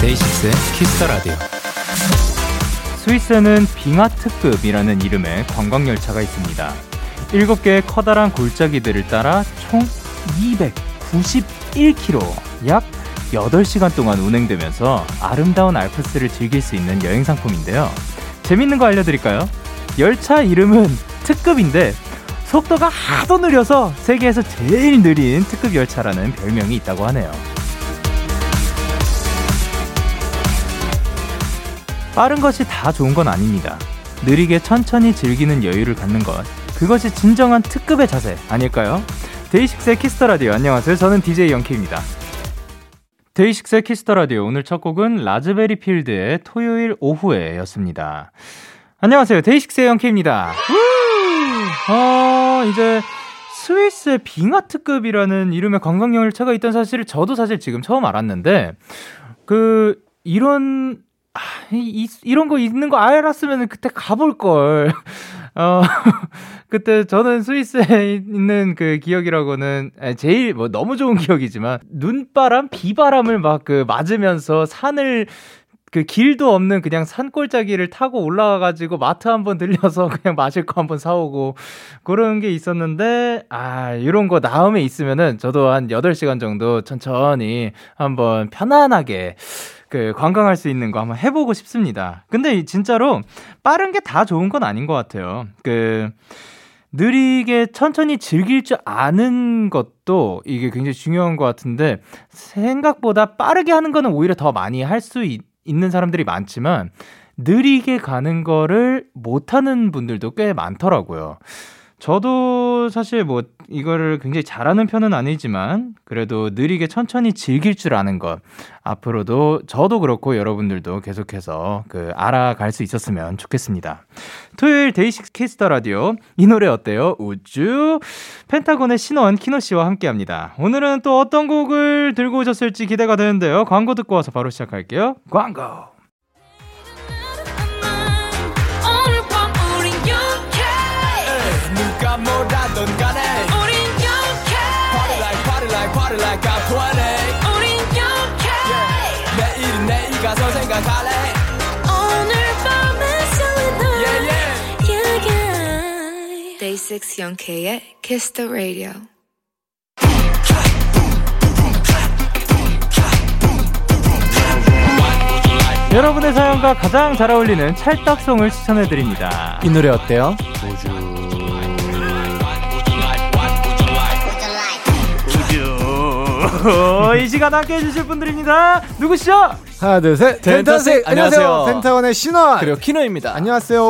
데이식스의 Kiss the Radio. 스위스에는 빙하특급이라는 이름의 관광열차가 있습니다. 7개의 커다란 골짜기들을 따라 총 291km, 약 8시간 동안 운행되면서 아름다운 알프스를 즐길 수 있는 여행 상품인데요. 재밌는 거 알려드릴까요? 열차 이름은 특급인데 속도가 하도 느려서 세계에서 제일 느린 특급 열차라는 별명이 있다고 하네요. 빠른 것이 다 좋은 건 아닙니다. 느리게 천천히 즐기는 여유를 갖는 것. 그것이 진정한 특급의 자세 아닐까요? 데이식스의 Kiss the Radio 안녕하세요. 저는 DJ 영케입니다. 데이식스의 Kiss the Radio 오늘 첫 곡은 라즈베리 필드의 토요일 오후에였습니다. 안녕하세요. 데이식스의 영케입니다. 어, 이제 스위스의 빙하특급이라는 이름의 관광 열차가 있던 사실을 저도 사실 지금 처음 알았는데 그 이런 아, 이, 이런 거 있는 거 알았으면 그때 가볼 걸. 어, 그때 저는 스위스에 있는 그 기억이라고는 제일 뭐 너무 좋은 기억이지만 눈바람, 비바람을 막 그 맞으면서 산을 그 길도 없는 그냥 산골짜기를 타고 올라와가지고 마트 한번 들려서 그냥 마실 거 한번 사오고 그런 게 있었는데, 아, 이런 거 다음에 있으면은 저도 한 8시간 정도 천천히 한번 편안하게 그 관광할 수 있는 거 한번 해보고 싶습니다. 근데 진짜로 빠른 게 다 좋은 건 아닌 것 같아요. 그 느리게 천천히 즐길 줄 아는 것도 이게 굉장히 중요한 것 같은데 생각보다 빠르게 하는 거는 오히려 더 많이 할 수 있는 사람들이 많지만 느리게 가는 거를 못하는 분들도 꽤 많더라고요. 저도 사실 뭐 이거를 굉장히 잘하는 편은 아니지만 그래도 느리게 천천히 즐길 줄 아는 것 앞으로도 저도 그렇고 여러분들도 계속해서 그 알아갈 수 있었으면 좋겠습니다. 토요일 데이식스 Kiss the Radio 이 노래 어때요? 우주 펜타곤의 신원 키노 씨와 함께합니다. 오늘은 또 어떤 곡을 들고 오셨을지 기대가 되는데요. 광고 듣고 와서 바로 시작할게요. 광고. 뭐라던 간에 우린 영케 Party like party like party like I'm 20 우린 영케 yeah. 내일은 내일 가서 생각할래 오늘 밤에 설레는 yeah, yeah. yeah, yeah. Day 6 영케의 Kiss the Radio 여러분의 사연과 가장 잘 어울리는 찰떡송을 추천해드립니다. 이 노래 어때요? 우주 이 시간 함께 해주실 분들입니다. 누구시죠? 하나, 둘, 셋. 펜타색. 안녕하세요. 펜타원의 신원. 그리고 키노입니다. 안녕하세요.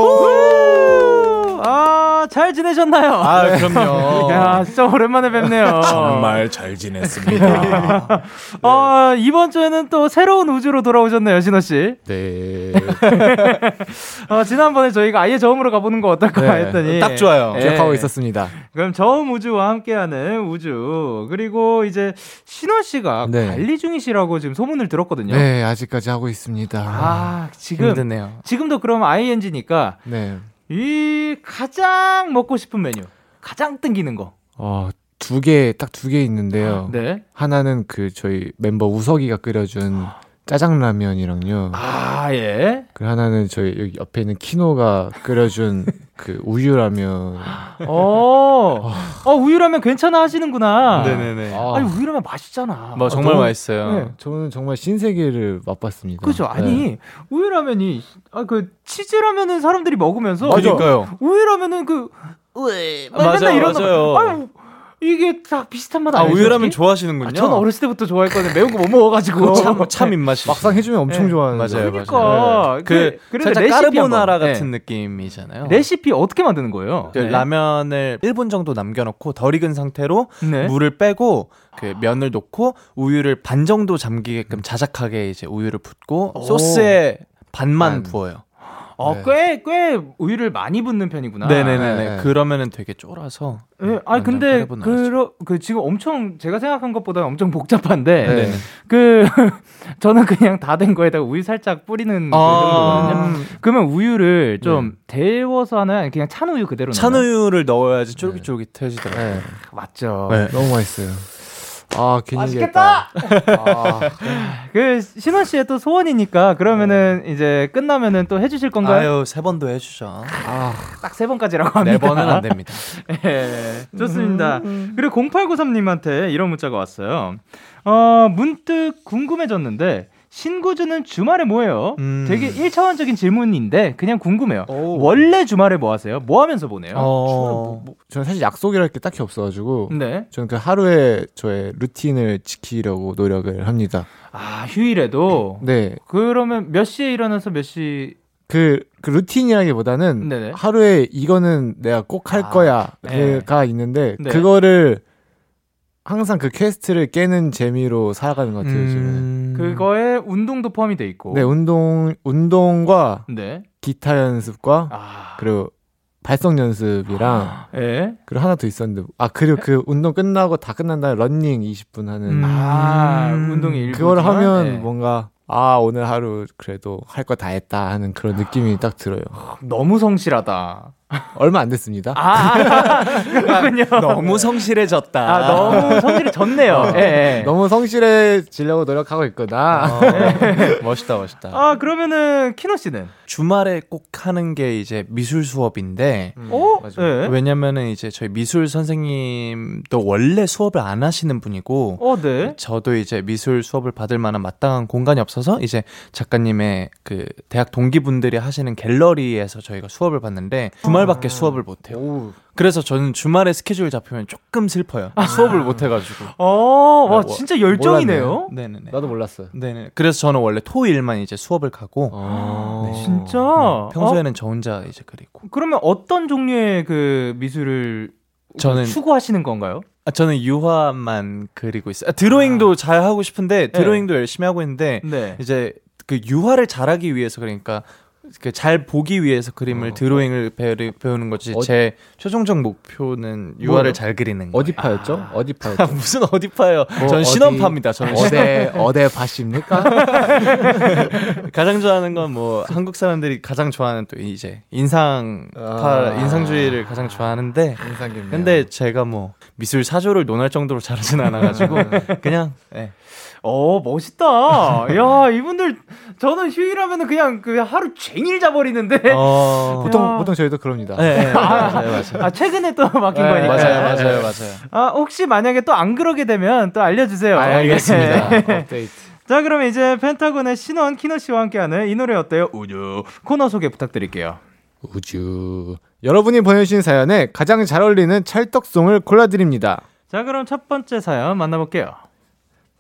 아, 잘 지내셨나요? 아, 그럼요. 야, 진짜 오랜만에 뵙네요. 정말 잘 지냈습니다. 어, 이번 주에는 또 새로운 우주로 돌아오셨네요, 신호 씨. 네. 어, 지난번에 저희가 아예 처음으로 가보는 거 어떨까 네. 했더니. 딱 좋아요. 네. 기억하고 있었습니다. 그럼 처음 우주와 함께하는 우주. 그리고 이제 신호 씨가 네. 관리 중이시라고 지금 소문을 들었거든요. 네, 아직까지 하고 있습니다. 아, 지금. 힘드네요. 지금도 그럼 ING니까. 네. 이 가장 먹고 싶은 메뉴, 가장 땡기는 거. 어, 두 개, 딱 두 개 있는데요. 네. 하나는 그 저희 멤버 우석이가 끓여준 짜장라면이랑요. 아, 예. 그 하나는 저희 여기 옆에 있는 키노가 끓여준 그 우유라면. 어, 어, 우유라면 괜찮아 하시는구나. 네네네. 아, 니 우유라면 맛있잖아. 뭐 정말 아, 맛있어요. 네. 저는 정말 신세계를 맛봤습니다. 그죠. 아니, 네. 우유라면이, 아, 그, 치즈라면은 사람들이 먹으면서. 맞아요. 우유라면은 그, 왜, 아, 맞아요, 맞아요. 아유, 이게 다 비슷한 맛 아, 아니에요? 우유라면 좋아하시는군요. 아, 저는 어렸을 때부터 좋아했거든요. 매운 거 못 먹어가지고. 참, 참 입맛이. 막상 해주면 엄청 네. 좋아하는 맞아요, 그러니까. 맞아요. 그, 그, 살짝 까르보나라 같은 네. 느낌이잖아요. 레시피 어떻게 만드는 거예요? 그 네. 라면을 1분 정도 남겨놓고 덜 익은 상태로 네. 물을 빼고 그 면을 넣고 우유를 반 정도 잠기게끔 자작하게 이제 우유를 붓고 소스에 반만 반. 부어요. 어, 네. 꽤, 꽤 우유를 많이 붓는 편이구나. 네네네네. 네. 그러면은 되게 쫄아서. 예, 아니 근데. 그러, 그 지금 엄청 제가 생각한 것보다 엄청 복잡한데 네. 네네. 그 저는 그냥 다 된 거에다가 우유 살짝 뿌리는 그 아. 정도거든요. 그러면 우유를 좀 데워서 하나요? 아니면 그냥 찬 우유 그대로 찬 넣나요? 우유를 넣어야지 쫄깃쫄깃해지더라고요. 네. 맞죠. 네. 너무 맛있어요. 아, 괜히 맛있겠다. 아, 그 신원 씨의 또 소원이니까 그러면은 이제 끝나면은 또 해주실 건가요? 아유 세 번도 해주죠. 아, 딱 세 번까지라고 합니다. 네 번은 안 됩니다. 예, 좋습니다. 그리고 0893님한테 이런 문자가 왔어요. 어, 문득 궁금해졌는데, 신구주는 주말에 뭐해요? 음. 되게 1차원적인 질문인데, 그냥 궁금해요. 오. 원래 주말에 뭐 하세요? 뭐 하면서 보내요? 어, 뭐, 저는 사실 약속이랄 게 딱히 없어가지고 네. 저는 그 하루에 저의 루틴을 지키려고 노력을 합니다. 아, 휴일에도? 네, 그러면 몇 시에 일어나서 몇 시, 그, 그 루틴이라기보다는 네네. 하루에 이거는 내가 꼭할 아, 거야가 네. 있는데 네. 그거를 항상 그 quest를 깨는 재미로 살아가는 것 같아요 지금. 음. 그거에 운동도 포함이 돼 있고. 네 운동 운동과 네. 기타 연습과 아. 그리고 발성 연습이랑 예. 그리고 하나 더 있었는데 아 그리고 그 운동 끝나고 다 끝난 다음에 런닝 20분 하는 음. 아, 운동이 일부. 그걸 하면 뭔가 아 오늘 하루 그래도 할 거 다 했다 하는 그런 느낌이 딱 들어요. 너무 성실하다. 얼마 안 됐습니다. 아, 그렇군요. 너무 성실해졌다. 아, 너무 성질이 졌네요. 예, 예. 너무 성실해지려고 노력하고 있구나. 어, 멋있다, 멋있다. 아, 그러면은 키노 씨는? 주말에 꼭 하는 게 이제 미술 수업인데, 어? 맞아. 예. 왜냐면은 이제 저희 미술 선생님도 원래 수업을 안 하시는 분이고, 어, 네. 저도 이제 미술 수업을 받을 만한 마땅한 공간이 없어서 이제 작가님의 그 대학 동기분들이 하시는 갤러리에서 저희가 수업을 받는데 주말밖에 수업을 못 해요. 오, 그래서 저는 주말에 스케줄 잡히면 조금 슬퍼요. 수업을 못 해가지고. 어, 와, 네, 뭐, 진짜 열정이네요. 네네네. 나도 몰랐어요. 네네. 그래서 저는 원래 토일만 이제 수업을 가고 아, 네. 진짜? 평소에는 저 혼자 이제 그리고. 어? 그러면 어떤 종류의 그 미술을 저는 추구하시는 건가요? 아, 저는 유화만 그리고 있어요. 아, 드로잉도 잘 하고 싶은데 드로잉도 열심히 하고 있는데 네. 이제 그 유화를 잘하기 위해서 그러니까 그 잘 보기 위해서 그림을 어. 드로잉을 배우, 배우는 거지 어- 제 최종적 목표는 유화를 뭐요? 잘 그리는 거. 어디 파였죠? 어디 아, 파였죠? 무슨 어디 파요? 뭐 저는 어디- 신원파입니다. 저는 어대 어대 파십니까? 가장 좋아하는 건 뭐 한국 사람들이 가장 좋아하는 또 이제 인상파 아. 인상주의를 가장 좋아하는데 인상 깊네요. 근데 제가 뭐 미술 사조를 논할 정도로 잘하진 않아가지고 그냥 예. 어, 멋있다. 야, 이분들, 저는 휴일하면은 그냥 그 하루 종일 자버리는데. 어... 보통 야. 보통 저희도 그럽니다. 네, 네, 맞아요, 맞아요. 아, 최근에 또 맡긴 네, 거니까. 맞아요, 맞아요, 맞아요. 아, 혹시 만약에 또 안 그러게 되면 또 알려주세요. 아, 알겠습니다. 네. 업데이트. 자, 그럼 이제 펜타곤의 신원 키노 씨와 함께하는 이 노래 어때요? 우주 코너 소개 부탁드릴게요. 우주. 여러분이 보내주신 사연에 가장 잘 어울리는 찰떡송을 골라드립니다. 자, 그럼 첫 번째 사연 만나볼게요.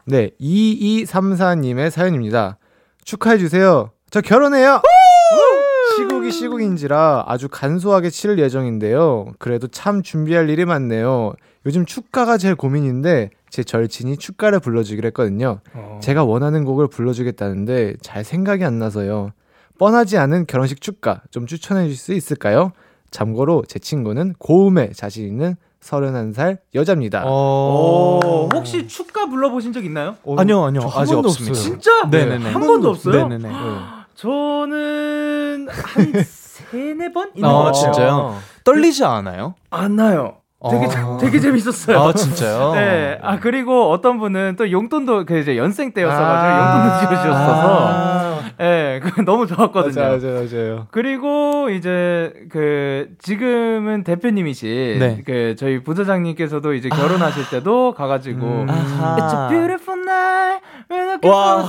네, 2234님의 사연입니다. 축하해주세요. 저 결혼해요! 시국이 시국인지라 아주 간소하게 치를 예정인데요. 그래도 참 준비할 일이 많네요. 요즘 축가가 제일 고민인데 제 절친이 축가를 불러주기로 했거든요. 제가 원하는 곡을 불러주겠다는데 잘 생각이 안 나서요. 뻔하지 않은 결혼식 축가 좀 추천해 줄 수 있을까요? 참고로 제 친구는 고음에 자신 있는 31살 여자입니다. 어... 오, 혹시 축가 불러보신 적 있나요? 아니요, 아니요. 아직 번도 없습니다. 진짜? 네네네. 한 번도 없어요? 네네네. 저는 한 세네 번 있는 아, 것 같아요. 진짜요? 떨리지 않아요? 안 나요. 되게 어. 되게 재밌었어요. 아, 진짜요? 네. 아 그리고 어떤 분은 또 용돈도 그 이제 연생 때였어가지고 아. 용돈도 지어주셨어서, 아. 예, 그 너무 좋았거든요. 맞아요, 맞아요, 맞아요. 그리고 이제 그 지금은 대표님이신 네. 그 저희 부사장님께서도 이제 결혼하실 때도 가가지고 음. 아하. It's a beautiful night. 와,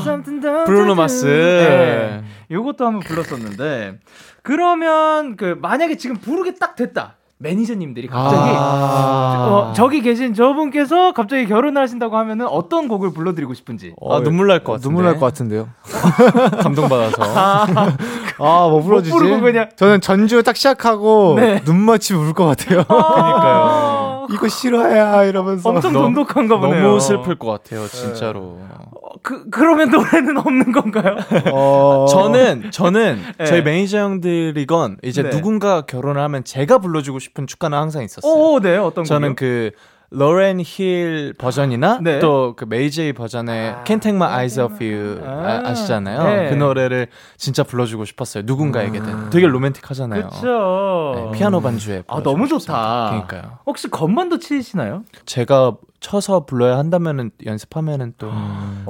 브루노. 마스. 네. 요것도 한번 불렀었는데 그러면 그 만약에 지금 부르게 딱 됐다. 매니저님들이 갑자기 아. 어, 저기 계신 저분께서 갑자기 결혼을 하신다고 하면은 어떤 곡을 불러드리고 싶은지. 아, 눈물 날 것 같은데. 눈물 날 것 같은데요. 감동받아서. 아, 뭐? 부르고 그냥. 저는 전주 딱 시작하고 네. 눈 맞추면 울것 같아요. 그니까요. 이거 싫어야 이러면서 엄청 너- 돈독한가 보네요. 너무 슬플 것 같아요, 진짜로. 어, 그 그러면 노래는 없는 건가요? 어... 저는 저는 네. 저희 매니저 형들이건 이제 네. 누군가 결혼을 하면 제가 불러주고 싶은 축가는 항상 있었어요. 오, 네, 어떤 저는 그 로렌 힐 버전이나 네. 또그 메이제이 버전의 Can't Take My Eyes Off You 아. 아, 시잖아요 네. 그 노래를 진짜 불러주고 싶었어요. 누군가에게든. 되게 로맨틱하잖아요. 그렇죠. 네, 피아노 반주에. 아, 너무 좋다. 싶습니다. 그러니까요. 혹시 건반도 치시나요? 제가 쳐서 불러야 한다면은 연습하면은 또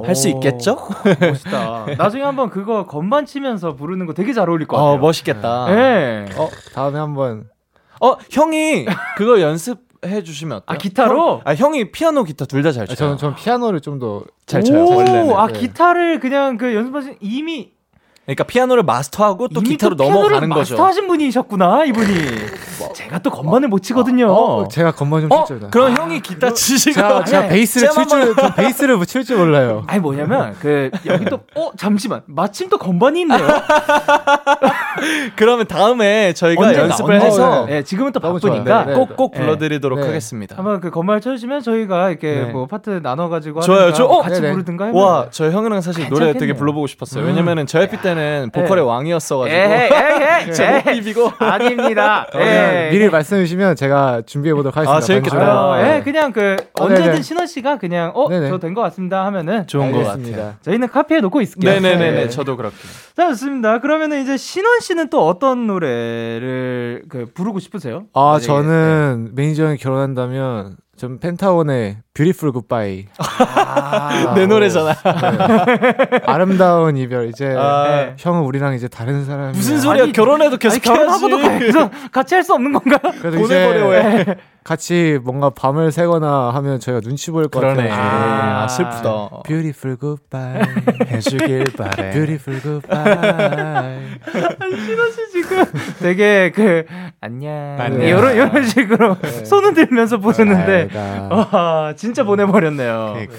할수 오, 있겠죠? 멋있다. 나중에 한번 그거 건반 치면서 부르는 거 되게 잘 어울릴 것 같아요. 어 멋있겠다. 네. 어 다음에 한번 어 형이 그거 연습 해 주시면 어때요? 아, 기타로? 형, 아 형이 피아노 기타 둘 다잘 아, 쳐요. 저는 전 피아노를 좀 더 잘 쳐요. 오, 원래는. 아 네. 기타를 그냥 그 연습하신 이미 그러니까 피아노를 마스터하고 또 이미 기타로 넘어가는 거죠. 마스터하신 분이셨구나 이분이. 제가 또 건반을 못 치거든요. 어, 제가 건반 좀 어? 칠 줄. 그럼 형이 기타 치시고 제가, 제가 네. 베이스를 잼칠 줄, 전 베이스를 칠줄 몰라요. 아니 뭐냐면 그 여기 또어 잠시만 마침 또 건반이 있네요. 그러면 다음에 저희가 연습을 언젠가. 해서 네, 지금은 또 바쁘니까. 네, 꼭꼭 네. 불러드리도록 네. 하겠습니다. 한번 그 건반을 쳐주시면 저희가 이렇게 네. 뭐 파트 나눠가지고 좋아요. 저- 어? 같이 네네. 부르든가 와, 저희 형이랑 사실 노래 괜찮겠네요. 되게 불러보고 싶었어요. 음. 왜냐면은 저희 피 때는 보컬의 네. 왕이었어가지고 에헤이, 에헤이, 제목. 비비고 아닙니다. 예. 미리 말씀해 주시면 제가 준비해 보도록 하겠습니다. 아, 재밌겠다. 어, 네. 예, 그냥 그 아, 언제든 네네. 신원 씨가 그냥 어, 네네. 저된것 같습니다 하면은 좋은 것. 같아요. 저희는 카피해 놓고 있을게요. 네네네네, 네. 저도 그렇게. 자, 좋습니다. 그러면은 이제 신원 씨는 또 어떤 노래를 그 부르고 싶으세요? 아, 만약에, 저는 매니저 형이 결혼한다면 좀 펜타곤의 Beautiful Goodbye 아, 내 노래잖아. 네. 아름다운 이별 이제 아, 네. 형은 우리랑 이제 다른 사람이 무슨 소리야? 아니, 결혼해도 아니, 계속 결혼하고도 해야지. 계속 같이 할 수 없는 건가요? 그래도 보내버려 이제 왜? 같이 뭔가 밤을 새거나 하면 저희가 눈치 보일 것 그러네. 같아요. 아, 슬프다. Beautiful Goodbye 해주길 바래. Beautiful Goodbye 신원 씨 지금 되게 그 안녕 안녕. 이런 이런 식으로 손을 들면서 부르는데 알다. 와 진짜 보내버렸네요. 그러니까.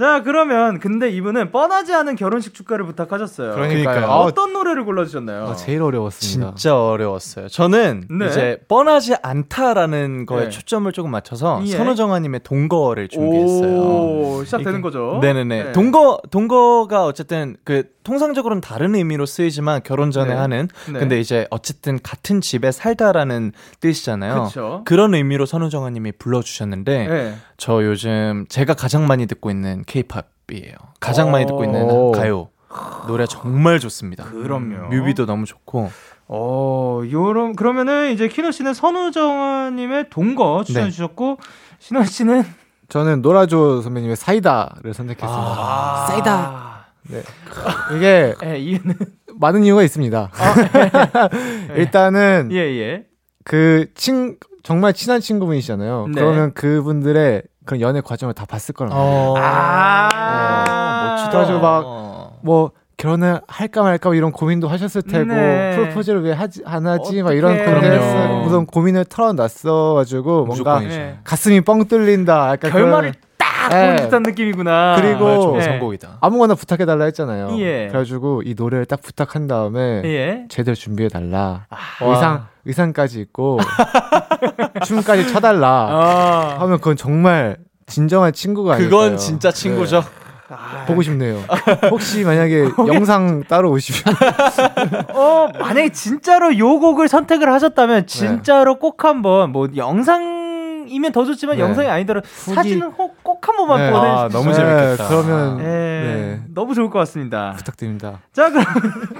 자 그러면 근데 이분은 뻔하지 않은 결혼식 축가를 부탁하셨어요. 그러니까요. 아, 어떤 노래를 골라주셨나요? 아, 제일 어려웠습니다. 진짜 어려웠어요. 저는 네. 이제 뻔하지 않다라는 거에 네. 초점을 조금 맞춰서 예. 선우정아님의 동거를 준비했어요. 오, 시작되는 이게- 거죠. 네네네. 네. 동거 동거가 어쨌든 그 통상적으로는 다른 의미로 쓰이지만 결혼 전에 네. 하는 네. 근데 이제 어쨌든 같은 집에 살다라는 뜻이잖아요. 그쵸. 런 의미로 선우정아 님이 불러 주셨는데 네. 저 요즘 제가 가장 많이 듣고 있는 K-팝이에요. 가장 많이 듣고 있는 오. 가요. 노래 정말 좋습니다. 그럼요. 뮤비도 너무 좋고. 어, 요런 그러면은 이제 키노 씨는 선우정아 님의 동거 추천해 네. 주셨고 신원 씨는 저는 노라조 선배님의 사이다를 선택했습니다. 아. 사이다. 네. 이게 예, 이유는 많은 이유가 있습니다. 일단은 예, 예. 그친 정말 친한 친구분이시잖아요. 네. 그러면 그분들의 그런 연애 과정을 다 봤을 거란 말이에요. 어. 아, 멋지다. 그래가지고 막뭐 결혼을 할까 말까 이런 고민도 하셨을 테고 네. 프로포즈를 왜 하지 안 하지 막 어떡해. 이런. 고민을 무슨 고민을 털어놨어 가지고 뭔가 무조건이죠. 네. 가슴이 뻥 뚫린다. 약간 결말을 그런- 딱 네. 본 듯한 느낌이구나. 그리고- 네. 선곡이다. 아무거나 부탁해 달라 했잖아요. 예. 그래가지고 이 노래를 딱 부탁한 다음에 예. 제대로 준비해 달라. 아. 의상 의상까지 입고 춤까지 춰달라. 아. 하면 그건 정말 진정한 친구가 아닐까요? 그건 진짜 친구죠. 아. 보고 싶네요. 혹시 만약에 영상 따로 오시면 어, 만약에 진짜로 요 곡을 선택을 네. 하셨다면 진짜로 꼭 한번 뭐 영상 이면 더 좋지만 네. 영상이 아니더라도 후기- 사진을 꼭, 꼭 한 번만 네. 보내 아, 너무 재밌겠다. 그러면 예, 네. 너무 좋을 것 같습니다. 부탁드립니다. 자, 그럼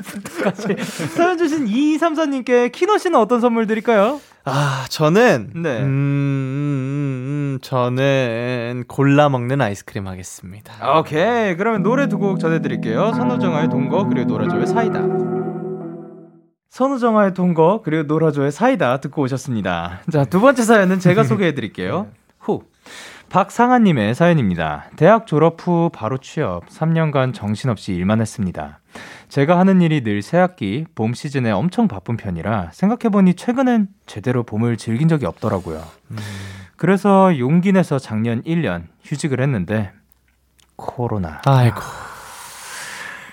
부탁까지 사연 주신 2234님께 키노 씨는 어떤 선물 드릴까요? 아, 저는 네. 음, 음, 음, 저는 골라 먹는 아이스크림 하겠습니다. 오케이. 그러면 노래 두 곡 전해드릴게요. 선우정아의 동거 그리고 노라조의 사이다. 선우정아의 동거 그리고 노라조의 사이다 듣고 오셨습니다. 자, 두 번째 사연은 제가 소개해드릴게요. 후. 박상아님의 사연입니다. 대학 졸업 후 바로 취업, 3년간 정신없이 일만 했습니다. 제가 하는 일이 늘 새학기, 봄 시즌에 엄청 바쁜 편이라 생각해보니 최근엔 제대로 봄을 즐긴 적이 없더라고요. 그래서 용기 내서 작년 1년 휴직을 했는데, 코로나. 아이고.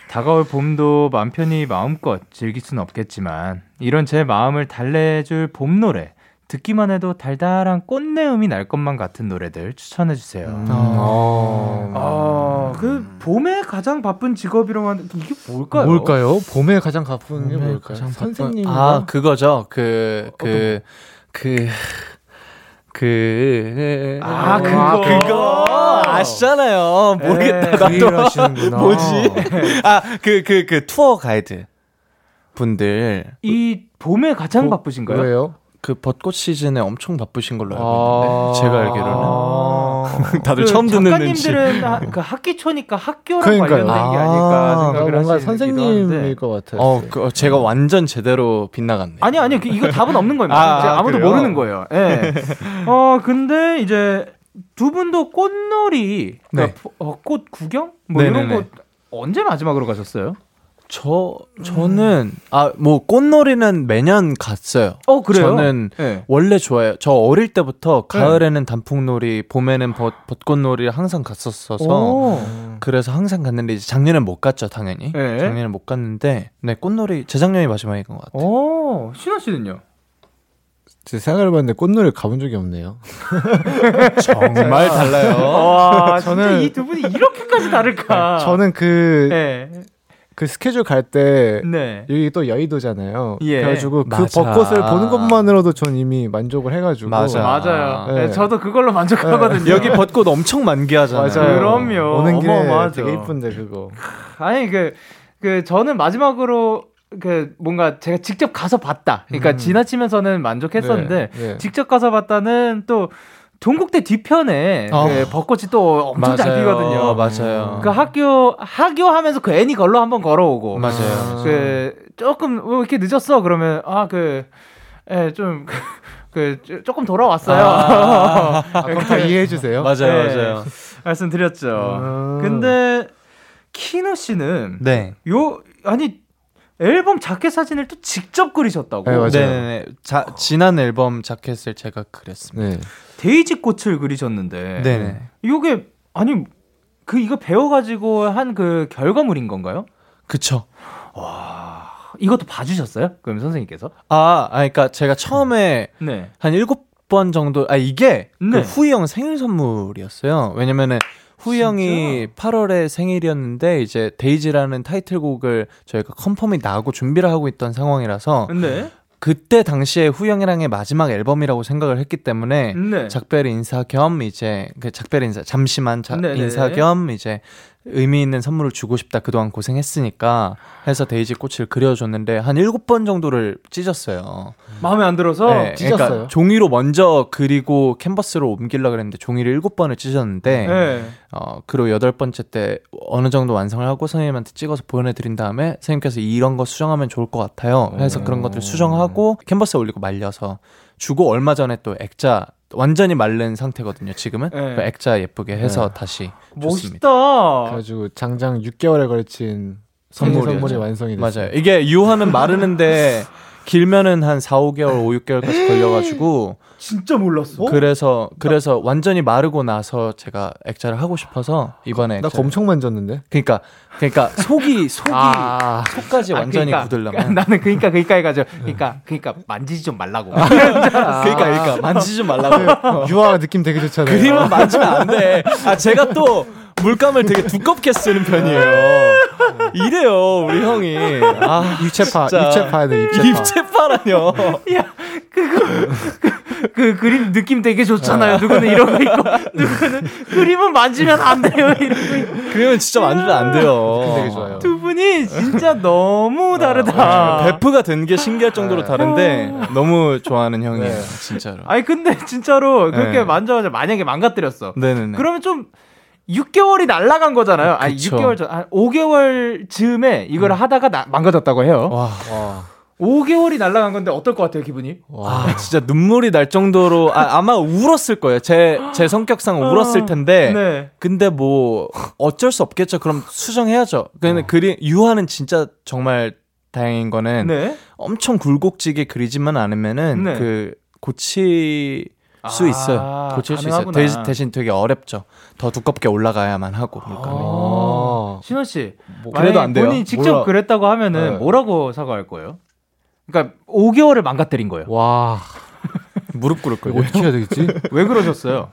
다가올 봄도 맘 편히 마음껏 즐길 순 없겠지만, 이런 제 마음을 달래줄 봄 노래 듣기만 해도 달달한 꽃내음이 날 것만 같은 노래들 추천해 주세요. 음. 어. 아, 그 봄에 가장 바쁜 직업이라고 하는데 이게 뭘까요? 뭘까요? 봄에 가장 바쁜 게 봄에 뭘까요? 선생님. 아 그거죠. 그 그 그 그 아, 그거. 그거 아시잖아요. 모르겠다. 네, 그 나도. 뭐지? 아 그 그 그 투어 가이드 분들 이 봄에 가장 보- 바쁘신가요? 왜요? 그 벚꽃 시즌에 엄청 바쁘신 걸로 알고 아. 있는데 제가 알기로는 아. 다들 그 처음 듣는 음식. 작가님들은 하- 그 학기 초니까 학교랑 그러니까요. 관련된 게 아닐까 아, 생각을 뭔가 하시는 선생님일 것 같아요. 어, 그, 어, 제가 완전 제대로 빗나갔네. 아니 아니 그 이거 답은 없는 겁니다. 아, 아, 그래요? 모르는 거예요. 예. 어 근데 이제 두 분도 꽃놀이, 그러니까 네. 포- 어, 꽃 구경 뭐 이런 네네네. 거 언제 마지막으로 가셨어요? 저 저는 아 뭐 꽃놀이는 매년 갔어요. 어 그래요? 저는 예. 원래 좋아해요. 저 어릴 때부터 가을에는 단풍놀이, 봄에는 벚, 벚꽃놀이를 항상 갔었어서 오. 그래서 항상 갔는데 이제 작년엔 못 갔죠, 당연히. 네. 작년에 못 갔는데 네 꽃놀이 재작년이 마지막인 것 같아요. 오, 신원 씨는요? 제 생각을 해봤는데 꽃놀이 가본 적이 없네요. 정말 달라요. 와, 저는- 이 두 분이 이렇게까지 다를까? 저는 그, 네. 그 스케줄 갈때 네. 여기 또 여의도잖아요. 예. 그래가지고 그 맞아. 벚꽃을 보는 것만으로도 전 이미 만족을 해가지고. 맞아. 맞아요. 네. 네, 저도 그걸로 만족하거든요. 여기 벚꽃 엄청 만개하잖아요. 맞아요. 그럼요. 오는 길에 어마어마하죠. 되게 이쁜데 그거. 아니 그, 그 저는 마지막으로 그 뭔가 제가 직접 가서 봤다. 그러니까 음. 지나치면서는 만족했었는데 네, 네. 직접 가서 봤다는 또 동국대 뒤편에 어. 그 벚꽃이 또 엄청 잘 맞아요. 피거든요. 맞아요. 그 학교 학교 하면서 그 애니 걸로 한번 걸어오고 맞아요. 아. 그 조금 왜 이렇게 늦었어 그러면 아그좀그 그, 조금 돌아왔어요. 아, 그럼 다 이해해 주세요. 맞아요, 네. 맞아요. 말씀드렸죠. 음. 근데 키노 씨는 네. 요 아니 앨범 자켓 사진을 또 직접 그리셨다고. 네, 맞아요. 네네네. 자, 지난 앨범 자켓을 제가 그렸습니다. 네. 데이지 꽃을 그리셨는데. 네네. 요게 아니 그 이거 배워가지고 한 그 결과물인 건가요? 그쵸. 와 이것도 봐주셨어요? 그럼 선생님께서? 아, 아, 그러니까 제가 처음에 네. 한 일곱 번 정도, 아, 이게 네. 그 후이 형 생일 선물이었어요. 왜냐면은 후이 형이 8월에 생일이었는데 이제 데이지라는 타이틀곡을 저희가 confirm이 나고 준비를 하고 있던 상황이라서 네. 그때 당시에 후이 형이랑의 마지막 앨범이라고 생각을 했기 때문에 네. 작별 인사 겸 이제 그 작별 인사 잠시만 자, 네네네. 인사 겸 이제 의미 있는 선물을 주고 싶다 그동안 고생했으니까 해서 데이지 꽃을 그려줬는데 한 일곱 번 정도를 찢었어요. 마음에 안 들어서. 네, 찢었어요? 그러니까 종이로 먼저 그리고 캔버스로 옮기려 그랬는데 종이를 일곱 번을 찢었는데 네. 어 그리고 여덟 번째 때 어느 정도 완성을 하고 선생님한테 찍어서 보내드린 다음에 선생님께서 이런 거 수정하면 좋을 것 같아요. 해서 그런 것들 수정하고 캔버스에 올리고 말려서 주고 얼마 전에 또 액자 완전히 마른 상태거든요. 지금은 네. 그 액자 예쁘게 해서 네. 다시 줬습니다. 멋있다. 그래가지고 장장 6개월에 걸친 선물. 선물이 완성이 됐어요. 맞아요. 이게 유화는 마르는데 길면은 한 4, 5개월, 5, 6개월까지 걸려가지고 진짜 몰랐어. 그래서 그래서 완전히 마르고 나서 제가 액자를 하고 싶어서 이번에 나 액자를- 그거 엄청 만졌는데. 그러니까 그러니까 속이 속이 아, 속까지 아, 완전히 그러니까, 굳으려면 나는 그니까 그니까 해가지고 그니까 그니까 만지지 좀 말라고. 그러니까 그러니까 만지지 말라고 유아 느낌 되게 좋잖아요. 그림은 만지면 안 돼. 아 제가 또 물감을 되게 두껍게 쓰는 편이에요. 이래요 우리 형이. 아 입체파, 진짜. 입체파야 돼, 입체파. 입체파라뇨. 그 그림 느낌 되게 좋잖아요. 누구는 이러고 있고 누구는 그림은 만지면 안 돼요. 이러고 있고. 그림은 진짜 만지면 안 돼요. 되게 좋아요. 두 분이 진짜 너무 다르다. 베프가 된 게 신기할 정도로 다른데 너무 좋아하는 형이에요. 네. 진짜로. 아니 근데 진짜로 그렇게 네. 만져가지고 만약에 망가뜨렸어. 네네네. 그러면 좀 6개월이 날라간 거잖아요. 아니 그쵸. 6개월 전, 한 5개월 즈음에 이걸 하다가 나- 망가졌다고 해요. 와. 와. 5개월이 날라간 건데 어떨 것 같아요, 기분이? 와. 아, 진짜 눈물이 날 정도로 아, 아마 울었을 거예요. 제 제 성격상 울었을 텐데. 네. 근데 뭐 어쩔 수 없겠죠. 그럼 수정해야죠. 근데 어. 그리 유화는 진짜 정말 다행인 거는 네. 엄청 굴곡지게 그리지만 않으면은 네. 그 고칠 수 아, 있어요. 고칠 수 있어요. 가능하구나. 대신, 대신 되게 어렵죠. 더 두껍게 올라가야만 하고 물감이. 아. 신원 씨, 뭐 그래도 안 돼요? 본인이 직접 몰라. 그랬다고 하면은 네. 뭐라고 사과할 거예요? 그러니까 5개월을 망가뜨린 거예요. 와. 무릎 꿇을 거예요. 어떻게 해야 되겠지? 왜 그러셨어요?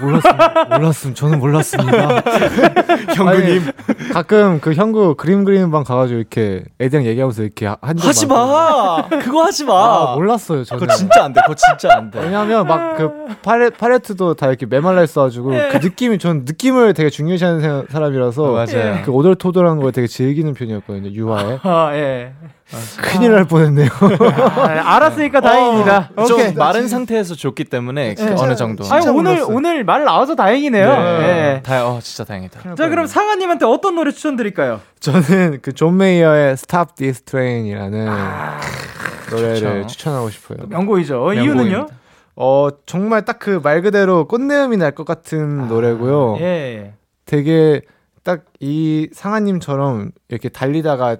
몰랐음, 몰랐음. 저는 몰랐습니다. 형구님 아니, 가끔 그 형구 그림 그리는 방 가가지고 이렇게 애들이랑 얘기하면서 이렇게 한적 하지 마. 그거 하지 마. 아, 몰랐어요. 저는. 그거 진짜 안 돼. 그거 진짜 안 돼. 왜냐하면 막 그 팔레 팔레트도 다 이렇게 메말라 있어가지고 그 느낌이 전 느낌을 되게 중요시하는 사- 사람이라서 맞아요. 그 오돌토돌한 걸 되게 즐기는 편이었거든요 유아에 아, 예. 큰일 날 뻔했네요. 아, 알았으니까 다행입니다. 좀 오케이. 마른 상태에서 줬기 때문에 그 어느 정도. 아니, 진짜 오늘, 몰랐어요. 오늘 말 나와서 다행이네요. 예. 다, 어, 진짜 다행이다. 자, 그럼 상아님한테 어떤 노래 추천드릴까요? 저는 그 존 메이어의 Stop This Train이라는 노래를 좋죠. 추천하고 싶어요. 명곡이죠. 이유는요? 명곡입니다. 어 정말 딱 그 말 그대로 꽃내음이 날 것 같은 노래고요. 예. 되게 딱 이 상아님처럼 이렇게 달리다가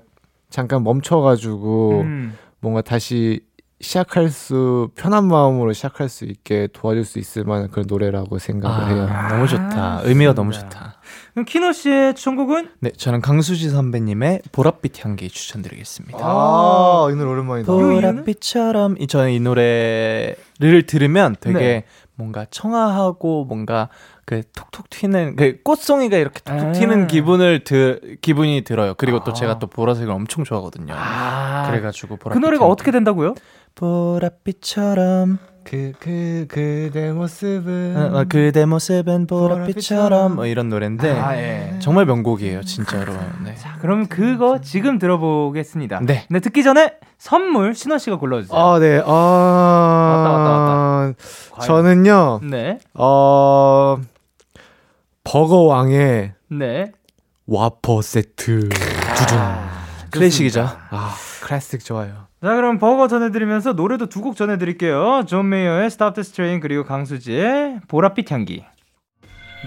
잠깐 멈춰가지고 음. 뭔가 다시 시작할 수 편한 마음으로 시작할 수 있게 도와줄 수 있을 만한 그런 노래라고 생각을 해요. 아, 너무 좋다. 의미가 너무 좋다. 그럼 키노 씨의 추천곡은? 네, 저는 강수지 선배님의 보랏빛 향기 추천드리겠습니다. 아, 이 노래 오랜만이다. 보랏빛처럼 이 저는 이 노래를 들으면 되게 네. 뭔가 청아하고 뭔가 그 톡톡 튀는 그 꽃송이가 이렇게 톡톡 아. 튀는 기분을 드, 기분이 들어요. 그리고 또 아. 제가 또 보라색을 엄청 좋아하거든요. 아. 그래가지고 보랏빛 그 노래가. 어떻게 된다고요? 보랏빛처럼 그, 그, 그대 모습은. 어, 어, 그대 모습은 보랏빛처럼 뭐 이런 노래인데 아, 예. 정말 명곡이에요, 진짜로. 네. 자, 그럼 그거 지금 들어보겠습니다. 네. 근데 듣기 전에 선물 신원 씨가 골라주세요. 아, 네. 아. 왔다, 왔다, 과연. 저는요, 네, 어, 버거왕의 네. Whopper 세트. 두둥. 클래식이죠. 아, 클래식 좋아요. 자, 그럼 버거 전해드리면서 노래도 두 곡 전해드릴게요. 존 메이어의 Stop the Train 그리고 강수지의 보랏빛 향기.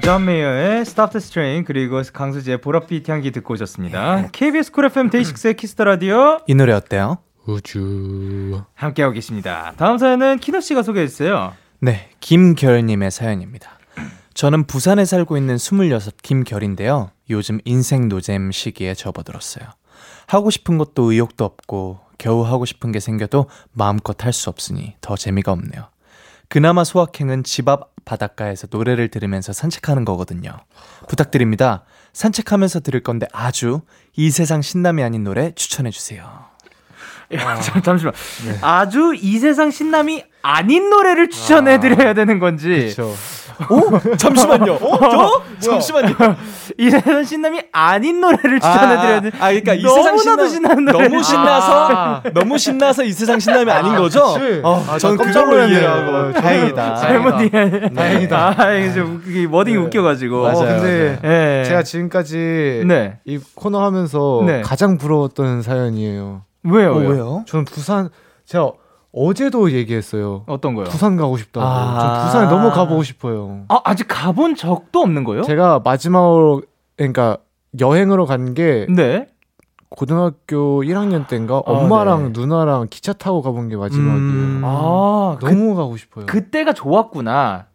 존 메이어의 Stop the Train 그리고 강수지의 보랏빛 향기 듣고 오셨습니다. KBS Cool FM 데이식스의 Kiss the Radio 이 노래 어때요? 우주. 함께하고 계십니다. 다음 사연은 키노 씨가 소개해 주세요. 네, 김결님의 사연입니다. 저는 부산에 살고 있는 26 김결인데요. 요즘 인생 노잼 시기에 접어들었어요. 하고 싶은 것도 의욕도 없고 겨우 하고 싶은 게 생겨도 마음껏 할 수 없으니 더 재미가 없네요. 그나마 소확행은 집 앞 바닷가에서 노래를 들으면서 산책하는 거거든요. 부탁드립니다. 산책하면서 들을 건데 아주 이 세상 신남이 아닌 노래 추천해 주세요. 야, 잠- 잠시만. 아주 이 세상 신남이 아닌 노래를 추천해 드려야 되는 건지. 그렇죠. 오? 잠시만요. 어? 저? 잠시만요. 이 세상 신남이 아닌 노래를 추천해 드려야 돼. 아, 그러니까 이 세상 신남 신나는 노래. 너무 신나서 너무 신나서 이 세상 신남이 아닌 거죠? 그치. 어, 아, 전 그걸로. 이해하고 어, 다행이다. 잘못 이해. 다행이다. 아, 이게 좀 웃기- 워딩이 웃겨가지고. 맞아요, 어, 근데 예. 제가 지금까지 네. 이 코너 하면서 네. 가장 부러웠던 사연이에요. 왜요? 어, 왜요? 왜요? 저는 부산 제가 어제도 얘기했어요. 어떤 거요? 부산 가고 싶다고. 아. 전 부산에 너무 가보고 싶어요. 아, 아직 가본 적도 없는 거요? 제가 마지막으로 그러니까 여행으로 간게 네. 고등학교 1학년 때인가 아, 엄마랑 네. 누나랑 기차 타고 가본 게 마지막이에요. 음. 아, 그, 너무 가고 싶어요. 그때가 좋았구나.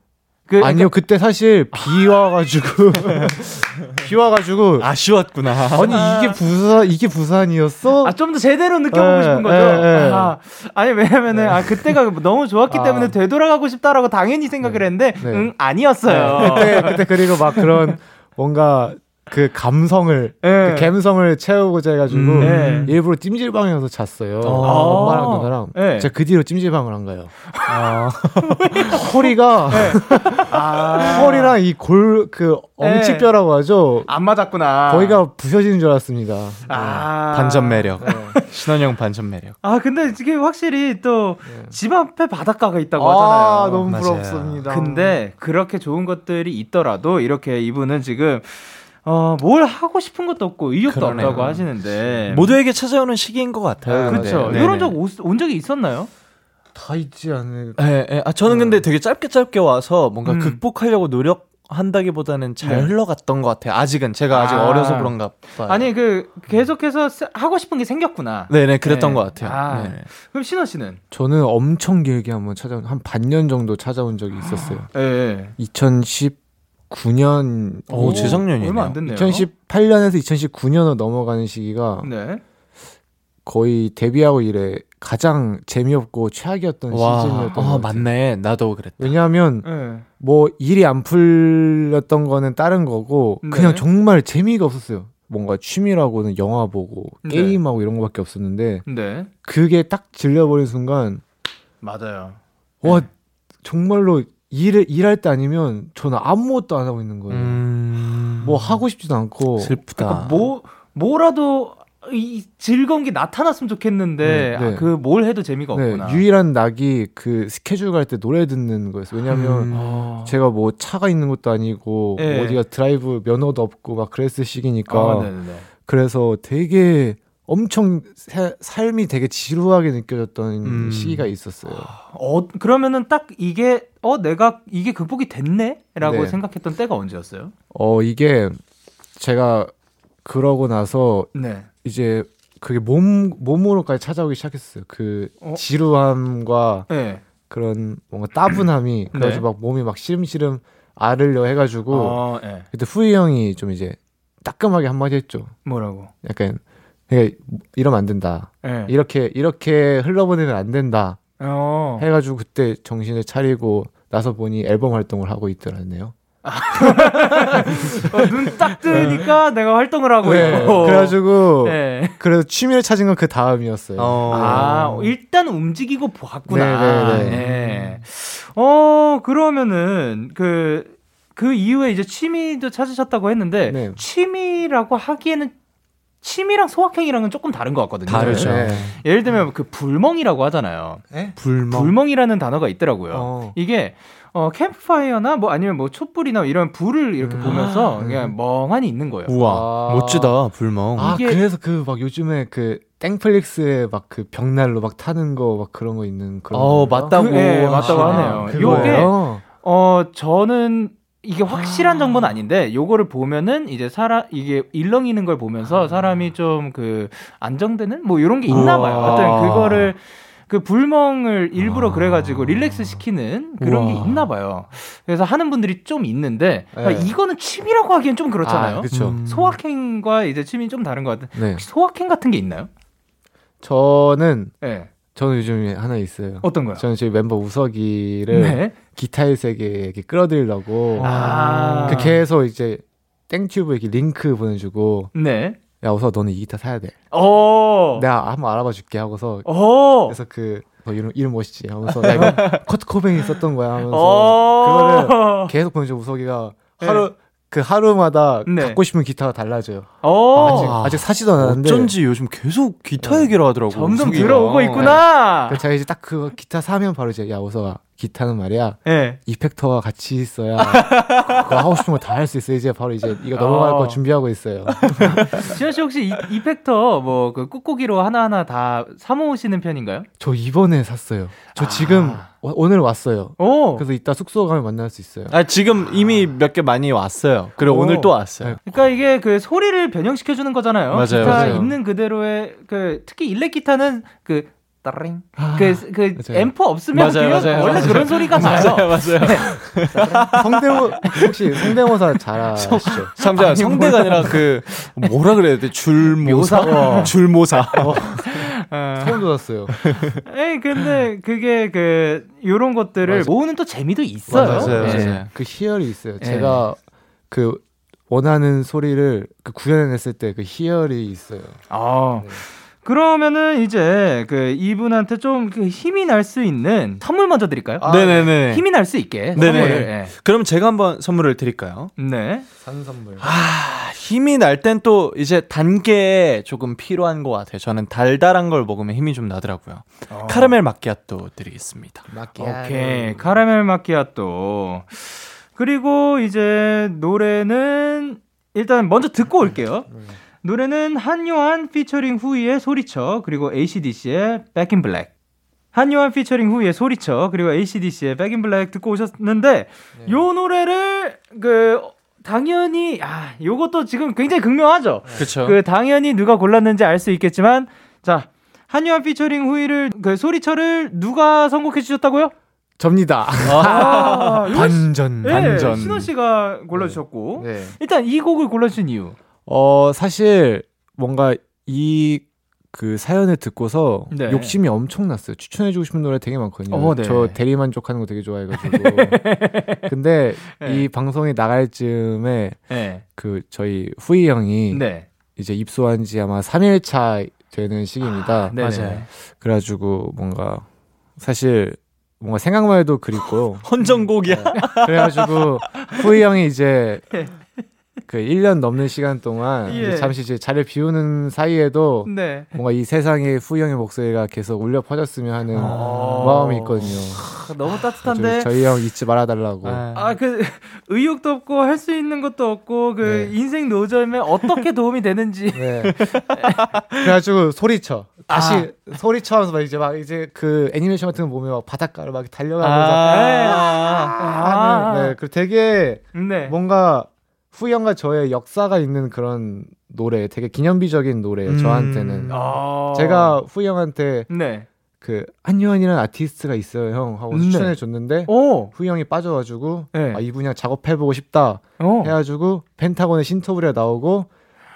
그, 아니요 그때 사실 비 와가지고 비 와가지고 아쉬웠구나. 아니 이게 부산 이게 부산이었어? 아, 좀 더 제대로 느껴보고 예, 싶은 거죠? 예, 예. 아, 아니, 왜냐면은, 아, 그때가 너무 좋았기 아. 때문에 되돌아가고 싶다라고 당연히 생각을 했는데, 네. 응, 아니었어요. 그때 그때 그리고 막 그런 뭔가 그 감성을 예. 그 감성을 채우고자 해가지고 음. 네. 일부러 찜질방에서 잤어요. 어. 엄마랑 누나랑 네. 제가 그 뒤로 찜질방을 안 가요. 아, 허리가 아. 허리랑 이 골 그 엉치뼈라고 하죠. 안 맞았구나. 거기가 부셔지는 줄 알았습니다. 아. 반전 매력. 신원형 반전 매력. 아, 근데 이게 확실히 또집 네. 앞에 바닷가가 있다고 아, 하잖아요. 너무 맞아요. 부럽습니다. 근데 그렇게 좋은 것들이 있더라도 이렇게 이분은 지금 어, 뭘 하고 싶은 것도 없고 의욕도 그러네요. 없다고 하시는데 모두에게 찾아오는 시기인 것 같아요. 아, 그렇죠. 네. 이런 네, 적온 네. 적이 있었나요? 다 있지 않을까. 예, 예. 아, 저는 근데 되게 짧게 짧게 와서 뭔가 음. 극복하려고 노력 한다기보다는 잘 네. 흘러갔던 것 같아요. 아직은 제가 아직 아. 어려서 그런가 봐요. 아니 그 계속해서 하고 싶은 게 생겼구나. 네네 그랬던 네. 것 같아요. 아. 네. 그럼 신원 씨는? 저는 엄청 길게 한번 찾아온 한 반년 정도 찾아온 적이 있었어요. 아. 네. 2009년 오, 재작년이네요. 얼마 안 됐네요. 2018년에서 2019년으로 넘어가는 시기가 네. 거의 데뷔하고 이래 가장 재미없고 최악이었던 와, 시즌이었던 아, 것 같아요. 맞네. 나도 그랬다. 왜냐하면 네. 뭐 일이 안 풀렸던 거는 다른 거고 네. 그냥 정말 재미가 없었어요. 뭔가 취미라고는 영화 보고 네. 게임하고 이런 거밖에 없었는데 네. 그게 딱 질려버린 순간 맞아요. 와 네. 정말로 일 일할 때 아니면 저는 아무것도 안 하고 있는 거예요. 음... 뭐 하고 싶지도 않고 슬프다. 그러니까 뭐 뭐라도 이 즐거운 게 나타났으면 좋겠는데 네, 네. 그뭘 해도 재미가 네, 없구나. 유일한 낙이 그 스케줄 갈 때 노래 듣는 거였어요. 왜냐면 음. 아. 제가 뭐 차가 있는 것도 아니고 네. 어디가 드라이브 면허도 없고 막 그랬을 시기니까 아, 네네네. 그래서 되게 엄청 사- 삶이 되게 지루하게 느껴졌던 음. 시기가 있었어요. 어 그러면은 딱 이게 어 내가 이게 극복이 됐네라고 네. 생각했던 때가 언제였어요? 어 이게 제가 그러고 나서 네. 이제 그게 몸 몸으로까지 찾아오기 시작했어요. 그 어? 지루함과 네. 그런 뭔가 따분함이 그래가지고 막 몸이 막 시름시름 앓으려 해가지고 어, 네. 그때 후이 형이 좀 이제 따끔하게 한마디 했죠. 뭐라고? 약간 그러니까 이러면 안 된다. 네. 이렇게 이렇게 흘러보내면 안 된다. 어. 해가지고 그때 정신을 차리고 나서 보니 앨범 활동을 하고 있더라네요. 어, 눈딱 뜨니까 내가 활동을 하고 네, 있고. 그래가지고 네. 그래서 취미를 찾은 건 그 다음이었어요. 어. 아, 일단 움직이고 봤구나. 네네네. 네. 어, 그러면은 그, 그 이후에 이제 취미도 찾으셨다고 했는데 네. 취미라고 하기에는 취미랑 소확행이랑은 조금 다른 것 같거든요. 다르죠. 네. 예를 들면 그 불멍이라고 하잖아요. 불멍. 불멍이라는 단어가 있더라고요. 어. 이게 어 캠프파이어나 뭐 아니면 뭐 촛불이나 이런 불을 이렇게 음. 보면서 아, 그냥 멍하니 있는 거예요. 우와, 아. 멋지다, 불멍. 아 이게- 그래서 그 막 요즘에 그 땡플릭스에 막 그 벽난로 막 타는 거 막 그런 거 있는 그런 어? 맞다고. 그, 예, 맞다고 아, 하네요. 그거예요? 어 저는 이게 확실한 정보는 아닌데 요거를 보면은 이제 사람 이게 일렁이는 걸 보면서 사람이 좀 그 안정되는 뭐 이런 게 있나 봐요. 하여튼 그거를 그 불멍을 일부러 아. 그래가지고 릴렉스 시키는 그런 게 우와. 있나 봐요. 그래서 하는 분들이 좀 있는데 그러니까 네. 이거는 취미라고 하기엔 좀 그렇잖아요. 아, 그쵸. 음. 소확행과 이제 취미는 좀 다른 것 같아요. 네. 혹시 소확행 같은 게 있나요? 저는 네. 저는 요즘에 하나 있어요. 어떤 거요? 저는 저희 멤버 우석이를 네. 기타의 세계에 이렇게 끌어들이려고 아. 그 계속 이제 땡튜브 이렇게 링크 보내주고 네. 야 우석 너는 이 기타 사야 돼. 어. 내가 한번 알아봐 줄게 하고서 어. 그래서 그 어, 이름 이름 멋있지 하면서 야 이거 커트 코베인이 썼던 거야 하면서 어. 그거를 계속 보내줘 우석이가 하루 그 하루마다 네. 갖고 싶은 기타가 달라져요. 어. 아직 아직 사지도 않았는데 어쩐지 요즘 계속 기타 얘기를 하더라고. 점점 우석이가. 들어오고 있구나. 그 제가 이제 딱 그 기타 사면 바로 이제 야 우석아 기타는 말이야 네. effector와 같이 있어야 그거 하고 싶은 거 다 할 수 있어 이제 바로 이제 이거 넘어갈 어. 거 준비하고 있어요. 지현 씨 혹시 이, 이펙터 뭐 그 꾹꾹이로 하나하나 다 사모으시는 편인가요? 저 이번에 샀어요. 저 아. 지금 오- 오늘 왔어요. 오. 그래서 이따 숙소 가면 만날 수 있어요. 아, 지금 이미 몇 개 많이 왔어요. 그리고 오. 오늘 또 왔어요. 그러니까 이게 그 소리를 변형시켜 주는 거잖아요. 맞아요, 기타 맞아요. 있는 그대로의 그 특히 일렉 기타는 그 따링 아, 그, 그 맞아요. 앰프 없으면 맞아요, 그냥 맞아요, 원래 맞아요. 그런 소리가 나요. 맞아요, 맞아요. 성대모 혹시 성대모사 잘 아시죠? 참자 성대가 아니라 그 뭐라 그래야 돼? 줄모사. 묘사. 줄모사. 어. 소름 돋았어요. 에이 근데 그게 그 요런 것들을 맞아요. 모으는 또 재미도 있어요. 맞아요, 예. 맞아요. 그 희열이 있어요. 예. 제가 그 원하는 소리를 그 구현해냈을 때 그 희열이 있어요. 아. 네. 그러면은 이제 그 이분한테 좀그 힘이 날 수 있는 선물 먼저 드릴까요? 아, 네네네. 힘이 날 수 있게 네네. 선물을. 예. 그럼 제가 한번 선물을 드릴까요? 네. 산 선물. 아, 힘이 날 땐 또 이제 단계 조금 필요한 것 같아요. 저는 달달한 걸 먹으면 힘이 좀 나더라고요. 어. 카라멜 마끼아또 드리겠습니다. 오케이. 카라멜 마키아또. 그리고 이제 노래는 일단 먼저 듣고 올게요. 노래는 한요한 피처링 후이의 소리쳐 그리고 ACDC의 Back in Black. 한요한 피처링 후이의 소리쳐 그리고 ACDC의 Back in Black 듣고 오셨는데 요 노래를 그 당연히 아 요것도 지금 굉장히 극명하죠. 그렇죠. 그 당연히 누가 골랐는지 알 수 있겠지만 자 한유한 피처링 후이를 그 소리철을 누가 선곡해 주셨다고요? 접니다. 아, 반전. 네, 반전. 신원 씨가 골라주셨고 네. 일단 이 곡을 골라주신 이유. 어 사실 뭔가 이 그 사연을 듣고서 네. 욕심이 엄청 났어요. 추천해주고 싶은 노래 되게 많거든요. 어, 네. 저 대리만족하는 거 되게 좋아해가지고. 근데 네. 이 방송이 나갈 즈음에 네. 그 저희 후이 형이 네. 이제 입소한 지 아마 3일 차 되는 시기입니다. 네네. 맞아요. 그래가지고 뭔가 사실 뭔가 생각만 해도 그립고요. 헌정곡이야. 그래가지고 후이 형이 이제 그 1년 넘는 시간 동안 예. 잠시 이제 자리를 비우는 사이에도 네. 뭔가 이 세상에 후이 형의 목소리가 계속 울려 퍼졌으면 하는 아. 마음이 있거든요. 너무 따뜻한데. 저희 형 잊지 말아달라고. 아, 그, 의욕도 없고, 할 수 있는 것도 없고, 그, 네. 인생 노점에 어떻게 도움이 되는지. 네. 그래가지고 소리쳐. 다시 아. 소리쳐하면서 막 이제 막 이제 그 애니메이션 같은 거 보면 막 바닷가를 막 달려가면서 아. 하는 네. 그 되게 네. 뭔가 후이 형과 저의 역사가 있는 그런 노래, 되게 기념비적인 노래예요. 음. 저한테는. 아. 제가 후이 형한테 네. 그 한유한이라는 아티스트가 있어요, 형 하고 네. 추천해 줬는데 오. 후이 형이 빠져가지고 네. 아, 이분이랑 작업해보고 싶다 어. 해가지고 펜타곤의 신토부리가 나오고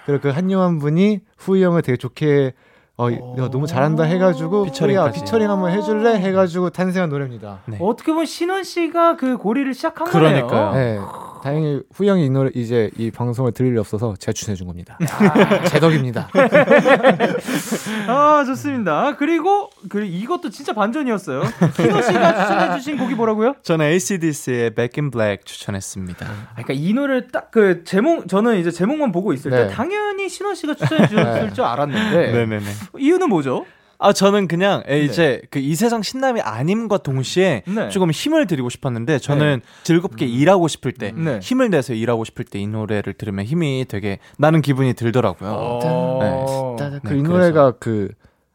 그리고 그 한유한 분이 후이 형을 되게 좋게 어, 이- 야, 너무 잘한다 해가지고. 후이야 피처링 한번 해줄래 해가지고 탄생한 노래입니다. 네. 어떻게 보면 신원 씨가 그 고리를 시작한 거네요. 그러니까요. 네, 다행히 후이 형이 이 노래 이제 이 방송을 들을 일 없어서 제가 추천해 준 겁니다. 제 덕입니다. 아, 좋습니다. 그리고 그 이것도 진짜 반전이었어요. 신원 씨가 추천해 주신 곡이 뭐라고요? 저는 ACDC의 Back in Black 추천했습니다. 아, 그러니까 이 노래를 딱 그 제목 저는 이제 제목만 보고 있을 때 네. 당연히 신원 씨가 추천해 주셨을 네. 줄 알았는데 네네네. 이유는 뭐죠? 아 저는 그냥 에, 이제 그 이 세상 신남이 아님과 동시에 네. 조금 힘을 드리고 싶었는데 저는 즐겁게 일하고 싶을 때 네. 힘을 내서 일하고 싶을 때 이 노래를 들으면 힘이 되게 나는 기분이 들더라고요. 어. 그 네, 이 그래서. 노래가 그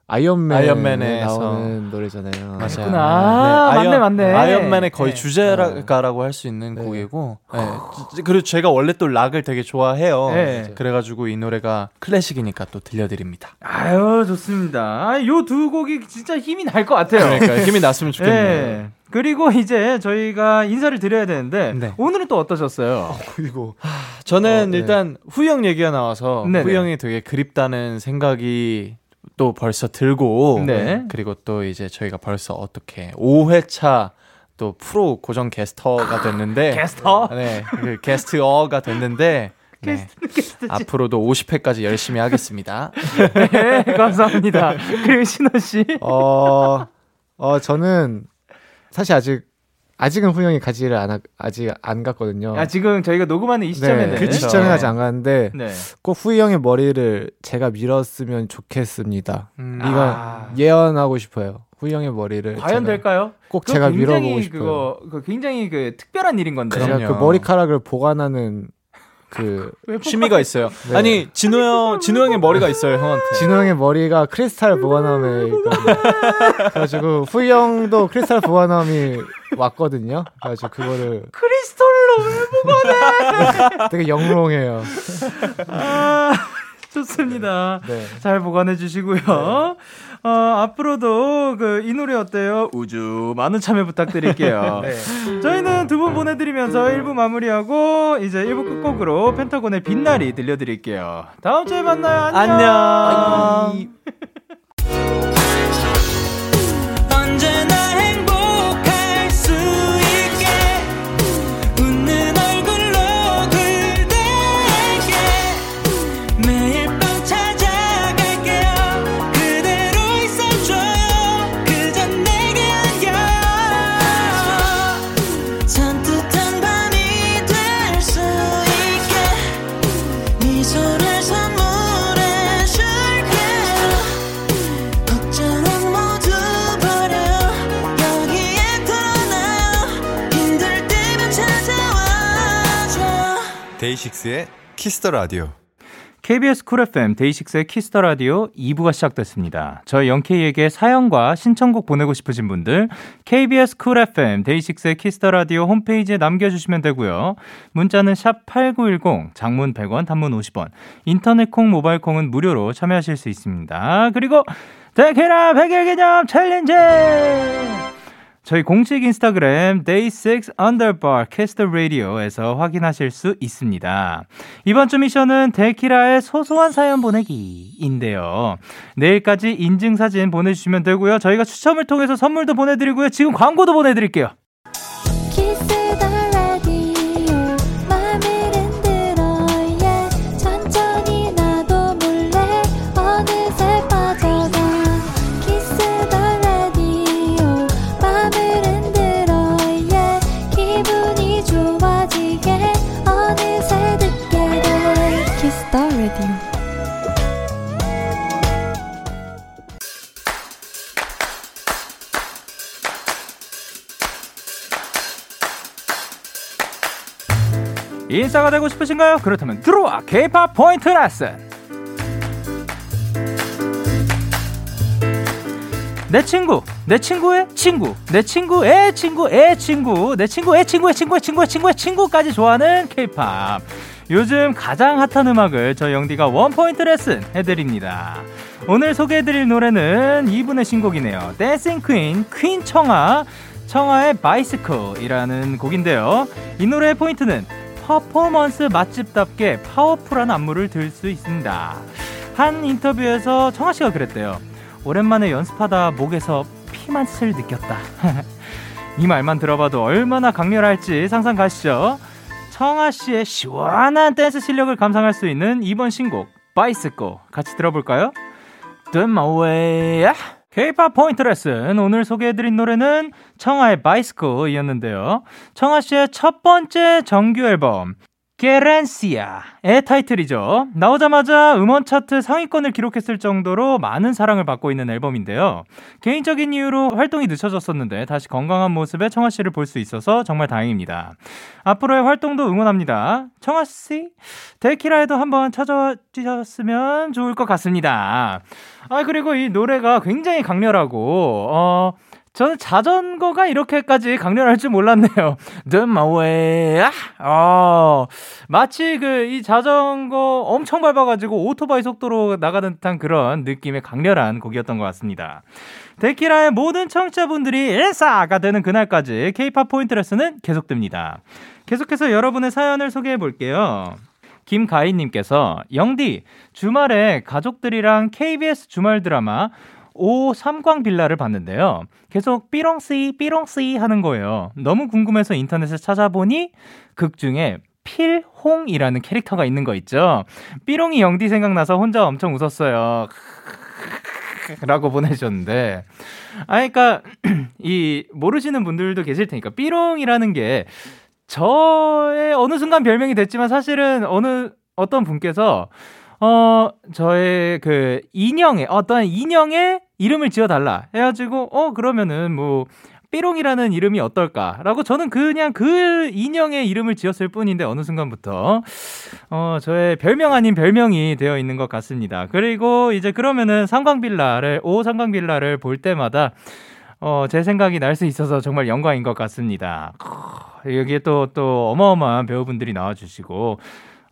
아이언맨에 아이언맨에서. 나오는 노래잖아요. 맞아요. 그랬구나. 아, 맞네, 맞네. 아이언맨의 거의 네. 주제가라고 할 수 있는 네. 곡이고, 네. 그리고 제가 원래 또 락을 되게 좋아해요. 네. 그래가지고 이 노래가 클래식이니까 또 들려드립니다. 아유 좋습니다. 요 두 곡이 진짜 힘이 날 것 같아요. 그러니까 힘이 났으면 좋겠네요. 네. 그리고 이제 저희가 인사를 드려야 되는데 네. 오늘은 또 어떠셨어요? 그리고 저는 어, 네. 일단 후영 얘기가 나와서 네네. 후영이 되게 그립다는 생각이 또 벌써 들고 네. 그리고 또 이제 저희가 벌써 어떻게 5회차 또 프로 고정 게스터가 됐는데 게스터? 네, 그 게스트어가 됐는데 네. 앞으로도 50회까지 열심히 하겠습니다. 네, 감사합니다. 그리고 신원 씨. 어, 어 저는 사실 아직 아직은 후영이 가지를 안 하- 아직 안 갔거든요. 아 지금 저희가 녹음하는 이 시점에는 네, 그 시점에 아직 안 갔는데 네. 꼭 후이 형의 머리를 제가 밀었으면 좋겠습니다. 음, 이건 아. 예언하고 싶어요. 후이 형의 머리를 과연 제가 될까요? 꼭 그거 제가 밀어보고 싶어요. 그거 그 굉장히 그 특별한 일인 건데. 그럼요. 제가 그 머리카락을 보관하는 그 왜 취미가 있어요. 네. 아니 진호 형, 진호 형의 머리가 있어요 형한테. 진호 형의 머리가 크리스탈 보관함에 있거든요. 그래가지고 후이 형도 크리스탈 보관함이 왔거든요. 그래가지고 그거를 크리스털로 왜 되게 영롱해요. 아, 좋습니다. 네. 잘 보관해 주시고요. 어, 앞으로도 그 이 노래 어때요? 우주 많은 참여 부탁드릴게요. 네. 저희는 두 분 보내드리면서 1부 마무리하고 이제 1부 끝곡으로 펜타곤의 빛날이 들려드릴게요. 다음 주에 만나요. 안녕. 안녕. DAY6의 Kiss the Radio. KBS 쿨 FM 데이식스의 키스터 라디오 2부가 시작됐습니다. 저희 Young K에게 사연과 신청곡 보내고 싶으신 분들 KBS 쿨 FM 데이식스의 키스터 라디오 홈페이지에 남겨주시면 되고요. 문자는 샵 #8910 장문 100원, 단문 50원, 인터넷 콩, 모바일 콩은 무료로 참여하실 수 있습니다. 그리고 데키라 100일 기념 챌린지. 저희 공식 인스타그램 day6 underbar kiss radio에서 확인하실 수 있습니다. 이번 주 미션은 데키라의 소소한 사연 보내기인데요. 내일까지 인증사진 보내주시면 되고요. 저희가 추첨을 통해서 선물도 보내드리고요. 지금 광고도 보내드릴게요. 인싸가 되고 싶으신가요? 그렇다면 들어와 K-pop 포인트 레슨. 내 친구, 내 친구의 친구, 내 친구의 친구의 친구, 내 친구의 친구의 친구의 친구의 친구의 친구까지 좋아하는 K-pop. 요즘 가장 핫한 음악을 저 영디가 원포인트 레슨 해드립니다. 오늘 소개해드릴 노래는 이분의 신곡이네요. dancing queen, queen 청하, 청하의 Bicycle이라는 곡인데요. 이 노래의 포인트는 퍼포먼스 맛집답게 파워풀한 안무를 들 수 있습니다. 한 인터뷰에서 청하 씨가 그랬대요. 오랜만에 연습하다 목에서 피맛을 느꼈다. 이 말만 들어봐도 얼마나 강렬할지 상상 가시죠? 청하 씨의 시원한 댄스 실력을 감상할 수 있는 이번 신곡 바이스코 같이 들어볼까요? Way. K-pop 포인트 레슨 오늘 소개해드린 노래는 청아의 바이스코이었는데요. 청아 씨의 첫 번째 정규 앨범 게렌시아의 타이틀이죠. 나오자마자 음원 차트 상위권을 기록했을 정도로 많은 사랑을 받고 있는 앨범인데요. 개인적인 이유로 활동이 늦춰졌었는데 다시 건강한 모습의 청아 씨를 볼 수 있어서 정말 다행입니다. 앞으로의 활동도 응원합니다. 청아 씨, 데키라에도 한번 찾아와 주셨으면 좋을 것 같습니다. 아 그리고 이 노래가 굉장히 강렬하고 어 저는 자전거가 이렇게까지 강렬할 줄 몰랐네요. 든마웨 아, 마치 그 이 자전거 엄청 밟아가지고 오토바이 속도로 나가는 듯한 그런 느낌의 강렬한 곡이었던 것 같습니다. 데키라의 모든 청취자분들이 일사가 되는 그날까지 K-팝 포인트 레슨은 계속됩니다. 계속해서 여러분의 사연을 소개해 볼게요. 김가희님께서 영디 주말에 가족들이랑 KBS 주말 드라마 오 삼광 빌라를 봤는데요. 계속 삐롱씨 삐롱씨 하는 거예요. 너무 궁금해서 인터넷에 찾아보니 극 중에 필홍이라는 캐릭터가 있는 거 있죠. 삐롱이 영디 생각나서 혼자 엄청 웃었어요. 라고 보내주셨는데. 아, 그니까, 이, 모르시는 분들도 계실 테니까, 삐롱이라는 게, 저의 어느 순간 별명이 됐지만 사실은 어느, 어떤 분께서, 어, 저의 그 인형에, 어떤 인형의 이름을 지어달라 해가지고, 어, 그러면은 뭐, 삐롱이라는 이름이 어떨까라고 저는 그냥 그 인형의 이름을 지었을 뿐인데 어느 순간부터 어 저의 별명 아닌 별명이 되어 있는 것 같습니다. 그리고 이제 그러면은 상광빌라를 오 상광빌라를 볼 때마다 어 제 생각이 날 수 있어서 정말 영광인 것 같습니다. 여기에 또 또 어마어마한 배우분들이 나와주시고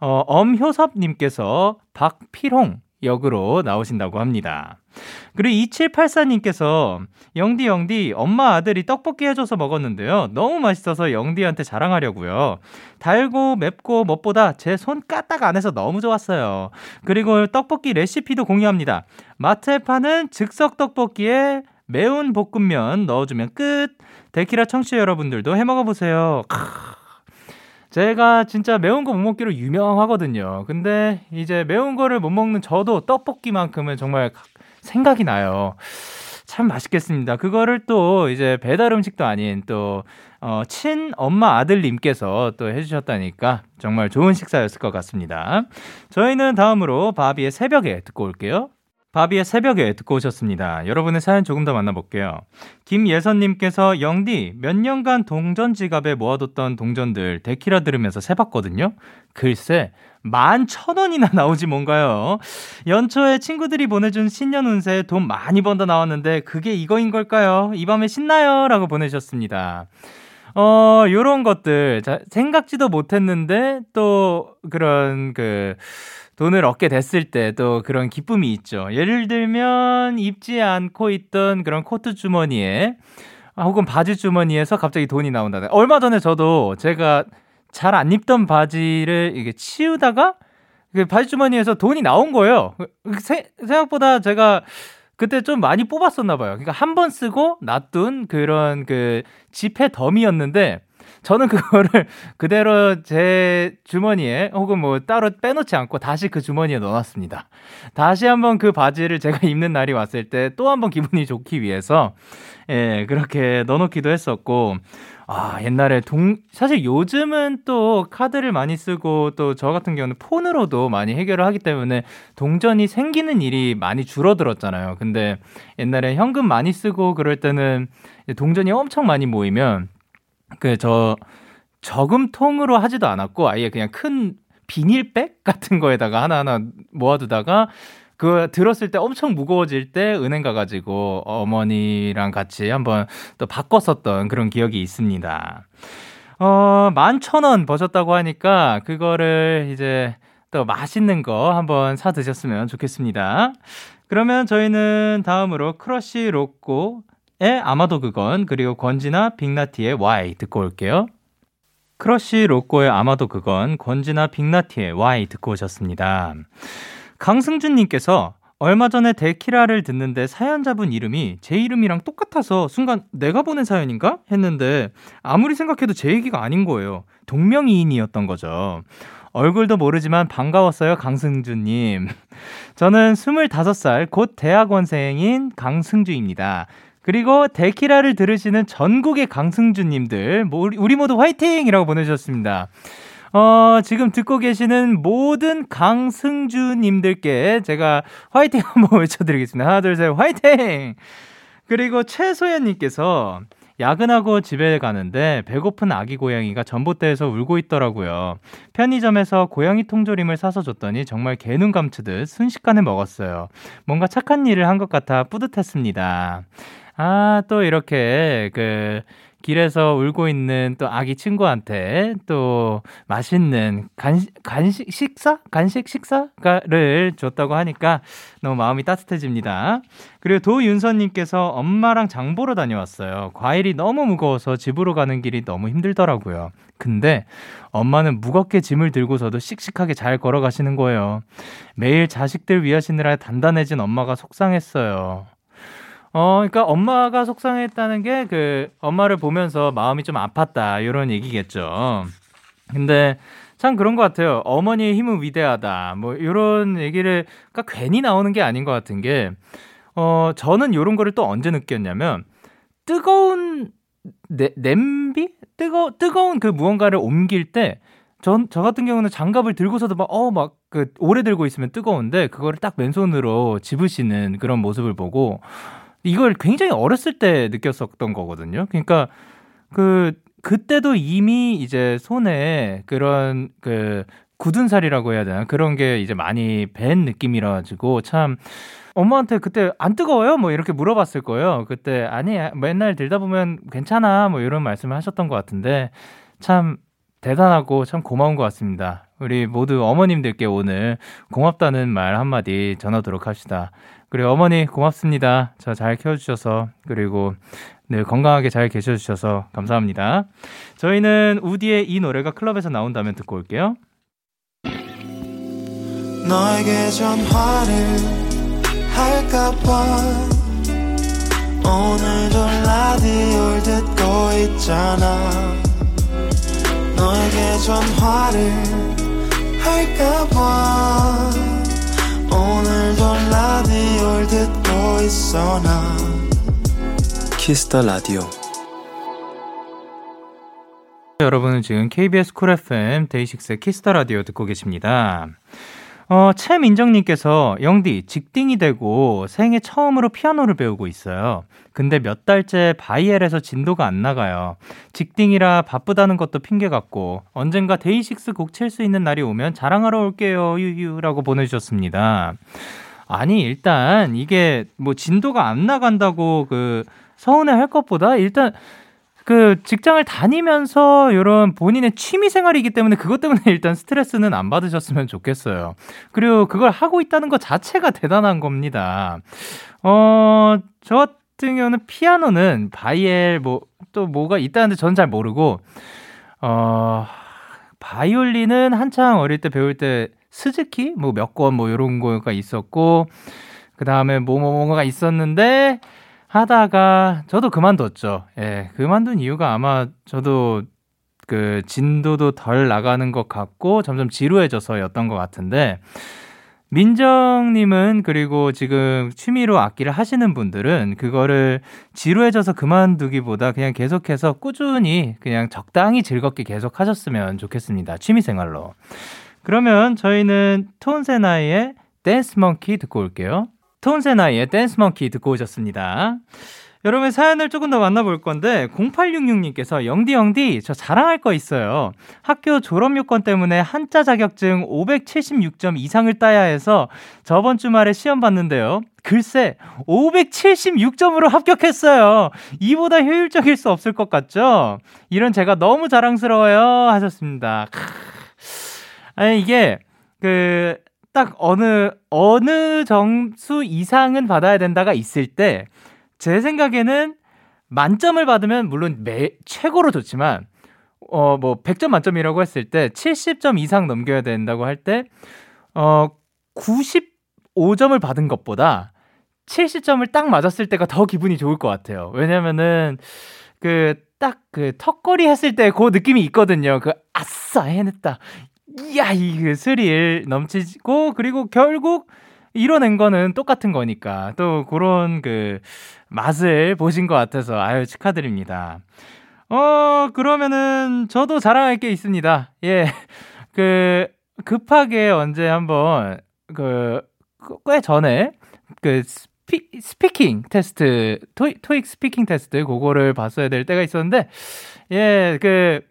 어 엄효섭님께서 박필홍 역으로 나오신다고 합니다. 그리고 2784님께서 영디 영디 엄마 아들이 떡볶이 해줘서 먹었는데요. 너무 맛있어서 영디한테 자랑하려고요. 달고 맵고 무엇보다 제 손 까딱 안 해서 너무 좋았어요. 그리고 떡볶이 레시피도 공유합니다. 마트에 파는 즉석 떡볶이에 매운 볶음면 넣어주면 끝. 데키라 청취자 여러분들도 해 먹어보세요. 제가 진짜 매운 거 못 먹기로 유명하거든요. 근데 이제 매운 거를 못 먹는 저도 떡볶이만큼은 정말 생각이 나요. 참 맛있겠습니다. 그거를 또 이제 배달 음식도 아닌 또, 어, 친 엄마 아들님께서 또 해주셨다니까 정말 좋은 식사였을 것 같습니다. 저희는 다음으로 바비의 새벽에 듣고 올게요. 바비의 새벽에 듣고 오셨습니다. 여러분의 사연 조금 더 만나볼게요. 김예선님께서 영디 몇 년간 동전 지갑에 모아뒀던 동전들 데키라 들으면서 세봤거든요. 글쎄 만 천 원이나 나오지 뭔가요? 연초에 친구들이 보내준 신년 운세 돈 많이 번다 나왔는데 그게 이거인 걸까요? 이 밤에 신나요? 라고 보내셨습니다. 어, 요런 것들, 자, 생각지도 못했는데, 또, 그런, 그, 돈을 얻게 됐을 때 또 그런 기쁨이 있죠. 예를 들면, 입지 않고 있던 그런 코트 주머니에, 아, 혹은 바지 주머니에서 갑자기 돈이 나온다든. 얼마 전에 저도 제가 잘 안 입던 바지를 이게 치우다가 그 바지 주머니에서 돈이 나온 거예요. 그 세- 생각보다 제가 그때 좀 많이 뽑았었나 봐요. 그러니까 한 번 쓰고 놔둔 그런 그 지폐 덤이었는데 저는 그거를 그대로 제 주머니에 혹은 뭐 따로 빼놓지 않고 다시 그 주머니에 넣어놨습니다. 다시 한번 그 바지를 제가 입는 날이 왔을 때 또 한번 기분이 좋기 위해서 예, 그렇게 넣어놓기도 했었고, 아, 옛날에 동, 사실 요즘은 또 카드를 많이 쓰고 또 저 같은 경우는 폰으로도 많이 해결을 하기 때문에 동전이 생기는 일이 많이 줄어들었잖아요. 근데 옛날에 현금 많이 쓰고 그럴 때는 동전이 엄청 많이 모이면 그 저 저금통으로 하지도 않았고 아예 그냥 큰 비닐백 같은 거에다가 하나하나 모아두다가 그거 들었을 때 엄청 무거워질 때 은행 가가지고 어머니랑 같이 한번 또 바꿨었던 그런 기억이 있습니다. 어, 만 천 원 버셨다고 하니까 그거를 이제 또 맛있는 거 한번 사 드셨으면 좋겠습니다. 그러면 저희는 다음으로 크러쉬 로꼬 의 아마도 그건 그리고 권진아 빅나티의 Y 듣고 올게요. 크러쉬 로꼬의 아마도 그건 권진아 빅나티의 Y 듣고 오셨습니다. 강승준님께서 얼마 전에 데키라를 듣는데 사연자분 이름이 제 이름이랑 똑같아서 순간 내가 보낸 사연인가? 했는데 아무리 생각해도 제 얘기가 아닌 거예요. 동명이인이었던 거죠. 얼굴도 모르지만 반가웠어요, 강승주님. 저는 25살 곧 대학원생인 강승주입니다. 그리고 데키라를 들으시는 전국의 강승주님들, 뭐 우리- 모두 화이팅이라고 보내주셨습니다. 어, 지금 듣고 계시는 모든 강승주님들께 제가 화이팅 한번 외쳐드리겠습니다. 하나, 둘, 셋, 화이팅! 그리고 최소연님께서 야근하고 집에 가는데 배고픈 아기 고양이가 전봇대에서 울고 있더라고요. 편의점에서 고양이 통조림을 사서 줬더니 정말 개눈 감추듯 순식간에 먹었어요. 뭔가 착한 일을 한 것 같아 뿌듯했습니다. 아, 또 이렇게 그 길에서 울고 있는 또 아기 친구한테 또 맛있는 간식, 간식 식사? 간식 식사를 줬다고 하니까 너무 마음이 따뜻해집니다. 그리고 도윤서님께서 엄마랑 장 보러 다녀왔어요. 과일이 너무 무거워서 집으로 가는 길이 너무 힘들더라고요. 근데 엄마는 무겁게 짐을 들고서도 씩씩하게 잘 걸어가시는 거예요. 매일 자식들 위하시느라 단단해진 엄마가 속상했어요. 어, 그러니까 엄마가 속상했다는 게 그 엄마를 보면서 마음이 좀 아팠다 이런 얘기겠죠. 근데 참 그런 것 같아요. 어머니의 힘은 위대하다. 뭐 이런 얘기를 그러니까 괜히 나오는 게 아닌 것 같은 게 어, 저는 이런 거를 또 언제 느꼈냐면 뜨거운 내, 냄비 뜨거 뜨거운 그 무언가를 옮길 때 전, 저 같은 경우는 장갑을 들고서도 막, 어, 막, 그, 오래 들고 있으면 뜨거운데, 그거를 딱 맨손으로 집으시는 그런 모습을 보고, 이걸 굉장히 어렸을 때 느꼈었던 거거든요. 그러니까 그 그때도 이미 이제 손에 그런 그 굳은 살이라고 해야 되나 그런 게 이제 많이 밴 느낌이라 가지고 참 엄마한테 그때 안 뜨거워요? 뭐 이렇게 물어봤을 거예요. 그때 아니 맨날 들다 보면 괜찮아 뭐 이런 말씀을 하셨던 것 같은데 참 대단하고 참 고마운 것 같습니다. 우리 모두 어머님들께 오늘 고맙다는 말 한마디 전하도록 합시다. 그리고 어머니 고맙습니다. 저 잘 키워주셔서 그리고 늘 건강하게 잘 계셔주셔서 감사합니다. 저희는 우디의 이 노래가 클럽에서 나온다면 듣고 올게요. 너에게 전화를 할까봐 오늘도 라디오를 듣고 있잖아 너에게 전화를 할까봐 오늘도 라디오를 듣고 있어 나 Kiss the Radio 여러분은 지금 KBS 쿨 FM 데이식스의 키스터 라디오 듣고 계십니다. 어, 최민정님께서 영디 직딩이 되고 생애 처음으로 피아노를 배우고 있어요. 근데 몇 달째 바이엘에서 진도가 안 나가요. 직딩이라 바쁘다는 것도 핑계 같고 언젠가 DAY6 곡 칠 수 있는 날이 오면 자랑하러 올게요 유유라고 보내주셨습니다. 아니 일단 이게 뭐 진도가 안 나간다고 그 서운해 할 것보다 일단 그 직장을 다니면서 이런 본인의 취미 생활이기 때문에 그것 때문에 일단 스트레스는 안 받으셨으면 좋겠어요. 그리고 그걸 하고 있다는 것 자체가 대단한 겁니다. 어, 저 같은 경우는 피아노는 바이엘 뭐 또 뭐가 있다는데 저는 잘 모르고 어 바이올린은 한창 어릴 때 배울 때 스즈키 뭐 몇 권뭐 요런 거가 있었고 그 다음에 뭐뭐뭐가 있었는데 하다가 저도 그만뒀죠. 예. 그만둔 이유가 아마 저도 그 진도도 덜 나가는 것 같고 점점 지루해져서였던 것 같은데 민정님은 그리고 지금 취미로 악기를 하시는 분들은 그거를 지루해져서 그만두기보다 그냥 계속해서 꾸준히 그냥 적당히 즐겁게 계속 하셨으면 좋겠습니다. 취미 생활로. 그러면 저희는 톤세나이의 댄스 멍키 듣고 올게요. 톤세나이의 댄스 멍키 듣고 오셨습니다. 여러분 사연을 조금 더 만나볼 건데 0866님께서 영디 영디 저 자랑할 거 있어요. 학교 졸업 요건 때문에 한자 자격증 576점 이상을 따야 해서 저번 주말에 시험 봤는데요. 글쎄 576점으로 합격했어요. 이보다 효율적일 수 없을 것 같죠? 이런 제가 너무 자랑스러워요 하셨습니다. 크. 아니 이게 그 딱 어느 어느 점수 이상은 받아야 된다가 있을 때 제 생각에는 만점을 받으면 물론 매 최고로 좋지만 어 뭐 100점 만점이라고 했을 때 70점 이상 넘겨야 된다고 할 때 어 95점을 받은 것보다 70점을 딱 맞았을 때가 더 기분이 좋을 것 같아요. 왜냐면은 그 딱그 턱걸이 했을 때 그 느낌이 있거든요. 그 아싸 해냈다. 이야 이그 스릴 넘치고 그리고 결국 이뤄낸 거는 똑같은 거니까 또 그런 그 맛을 보신 것 같아서 아유 축하드립니다. 어 그러면은 저도 자랑할 게 있습니다. 예, 그 급하게 언제 한번 그 꽤 전에 그 스피, speaking 테스트 토익, 토익 speaking 테스트 그거를 봤어야 될 때가 있었는데 예그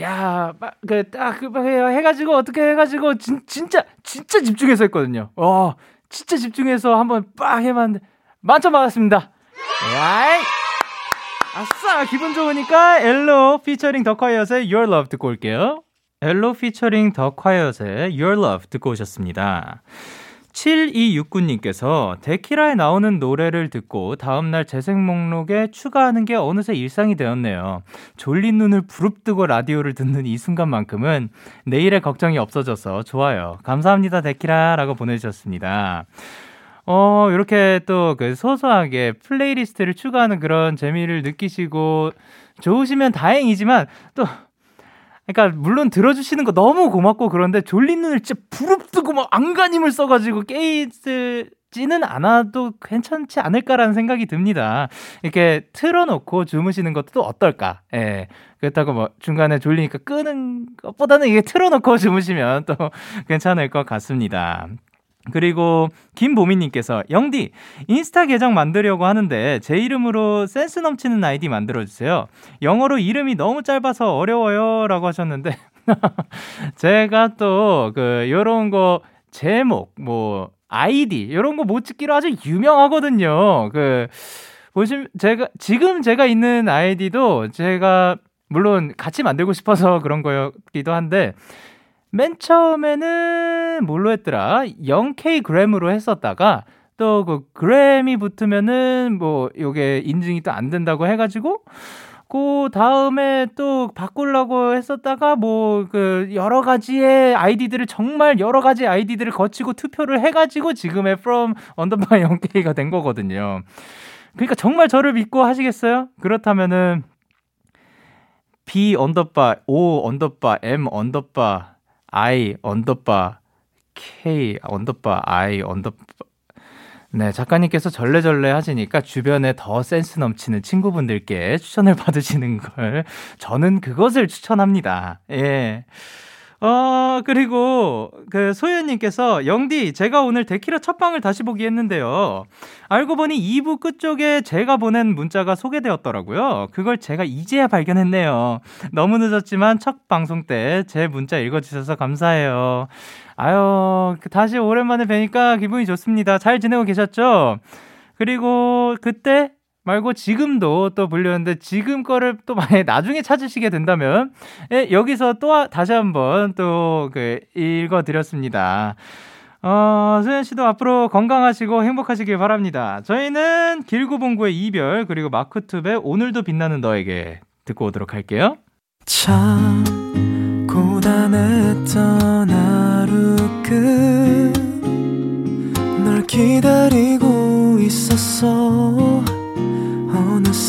야, 그, 딱, 그, 해가지고, 어떻게 해가지고, 진, 진짜, 진짜 집중해서 했거든요. 와, 진짜 집중해서 한번 빡 해봤는데, 만점 받았습니다. 와이! 아싸! 기분 좋으니까, 엘로 피처링 더 콰이엇의 Your Love 듣고 올게요. 엘로 피처링 더 콰이엇의 Your Love 듣고 오셨습니다. 7269님께서 데키라에 나오는 노래를 듣고 다음날 재생 목록에 추가하는 게 어느새 일상이 되었네요. 졸린 눈을 부릅뜨고 라디오를 듣는 이 순간만큼은 내일의 걱정이 없어져서 좋아요. 감사합니다, 데키라. 라고 보내주셨습니다. 어, 이렇게 또 그 소소하게 playlist를 추가하는 그런 재미를 느끼시고 좋으시면 다행이지만 또 그러니까 물론 들어주시는 거 너무 고맙고 그런데 졸린 눈을 진짜 부릅뜨고 막 안간힘을 써가지고 깨있지는 않아도 괜찮지 않을까라는 생각이 듭니다. 이렇게 틀어놓고 주무시는 것도 또 어떨까? 예. 그렇다고 뭐 중간에 졸리니까 끄는 것보다는 이게 틀어놓고 주무시면 또 괜찮을 것 같습니다. 그리고 김보미님께서 영디 인스타 계정 만들려고 하는데 제 이름으로 센스 넘치는 아이디 만들어주세요. 영어로 이름이 너무 짧아서 어려워요라고 하셨는데 제가 또 그 요런 거 제목 뭐 아이디 요런 거못 짓기로 아주 유명하거든요. 그 보시면 제가 지금 제가 있는 아이디도 제가 물론 같이 만들고 싶어서 그런 거였기도 한데 맨 처음에는 뭘로 했더라? 0K 그램으로 했었다가 또 그 gram이 붙으면은 뭐 요게 인증이 또 안 된다고 해가지고 그 다음에 또 바꾸려고 했었다가 뭐 그 여러 가지의 아이디들을 정말 여러 가지 아이디들을 거치고 투표를 해가지고 지금의 from underbar Young K가 된 거거든요. 그러니까 정말 저를 믿고 하시겠어요? 그렇다면은 B underbar O underbar M underbar I underbar K underbar I underbar 네, 작가님께서 절레절레 하시니까 주변에 더 센스 넘치는 친구분들께 추천을 받으시는 걸 저는 그것을 추천합니다. 예. 어, 그리고 그 소연님께서 영디, 제가 오늘 데키라 첫 방을 다시 보기 했는데요. 알고 보니 2부 끝쪽에 제가 보낸 문자가 소개되었더라고요. 그걸 제가 이제야 발견했네요. 너무 늦었지만 첫 방송 때 제 문자 읽어주셔서 감사해요. 아유, 그 다시 오랜만에 뵈니까 기분이 좋습니다. 잘 지내고 계셨죠? 그리고 그때 말고 지금도 또 불렸는데 지금 거를 또 만약에 나중에 찾으시게 된다면 예, 여기서 또 다시 한번 또 그 읽어드렸습니다. 어, 수현 씨도 앞으로 건강하시고 행복하시길 바랍니다. 저희는 길고 봉구의 이별 그리고 마크투의 오늘도 빛나는 너에게 듣고 오도록 할게요. 참 고단했던 하루 끝 널 기다리고 있었어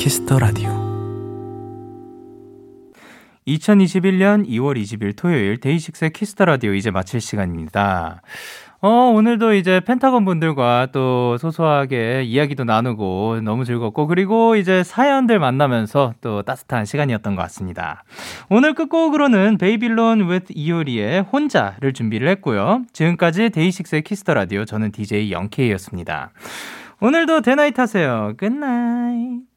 Kiss the Radio 2021년 2월 20일 토요일 데이식스의 Kiss the Radio 이제 마칠 시간입니다. 어, 오늘도 이제 펜타곤 분들과 또 소소하게 이야기도 나누고 너무 즐겁고 그리고 이제 사연들 만나면서 또 따뜻한 시간이었던 것 같습니다. 오늘 끝곡으로는 베이빌론 with 이효리의 혼자를 준비를 했고요. 지금까지 데이식스의 Kiss the Radio 저는 DJ 영케이였습니다. 오늘도 데나잇 하세요. Good night.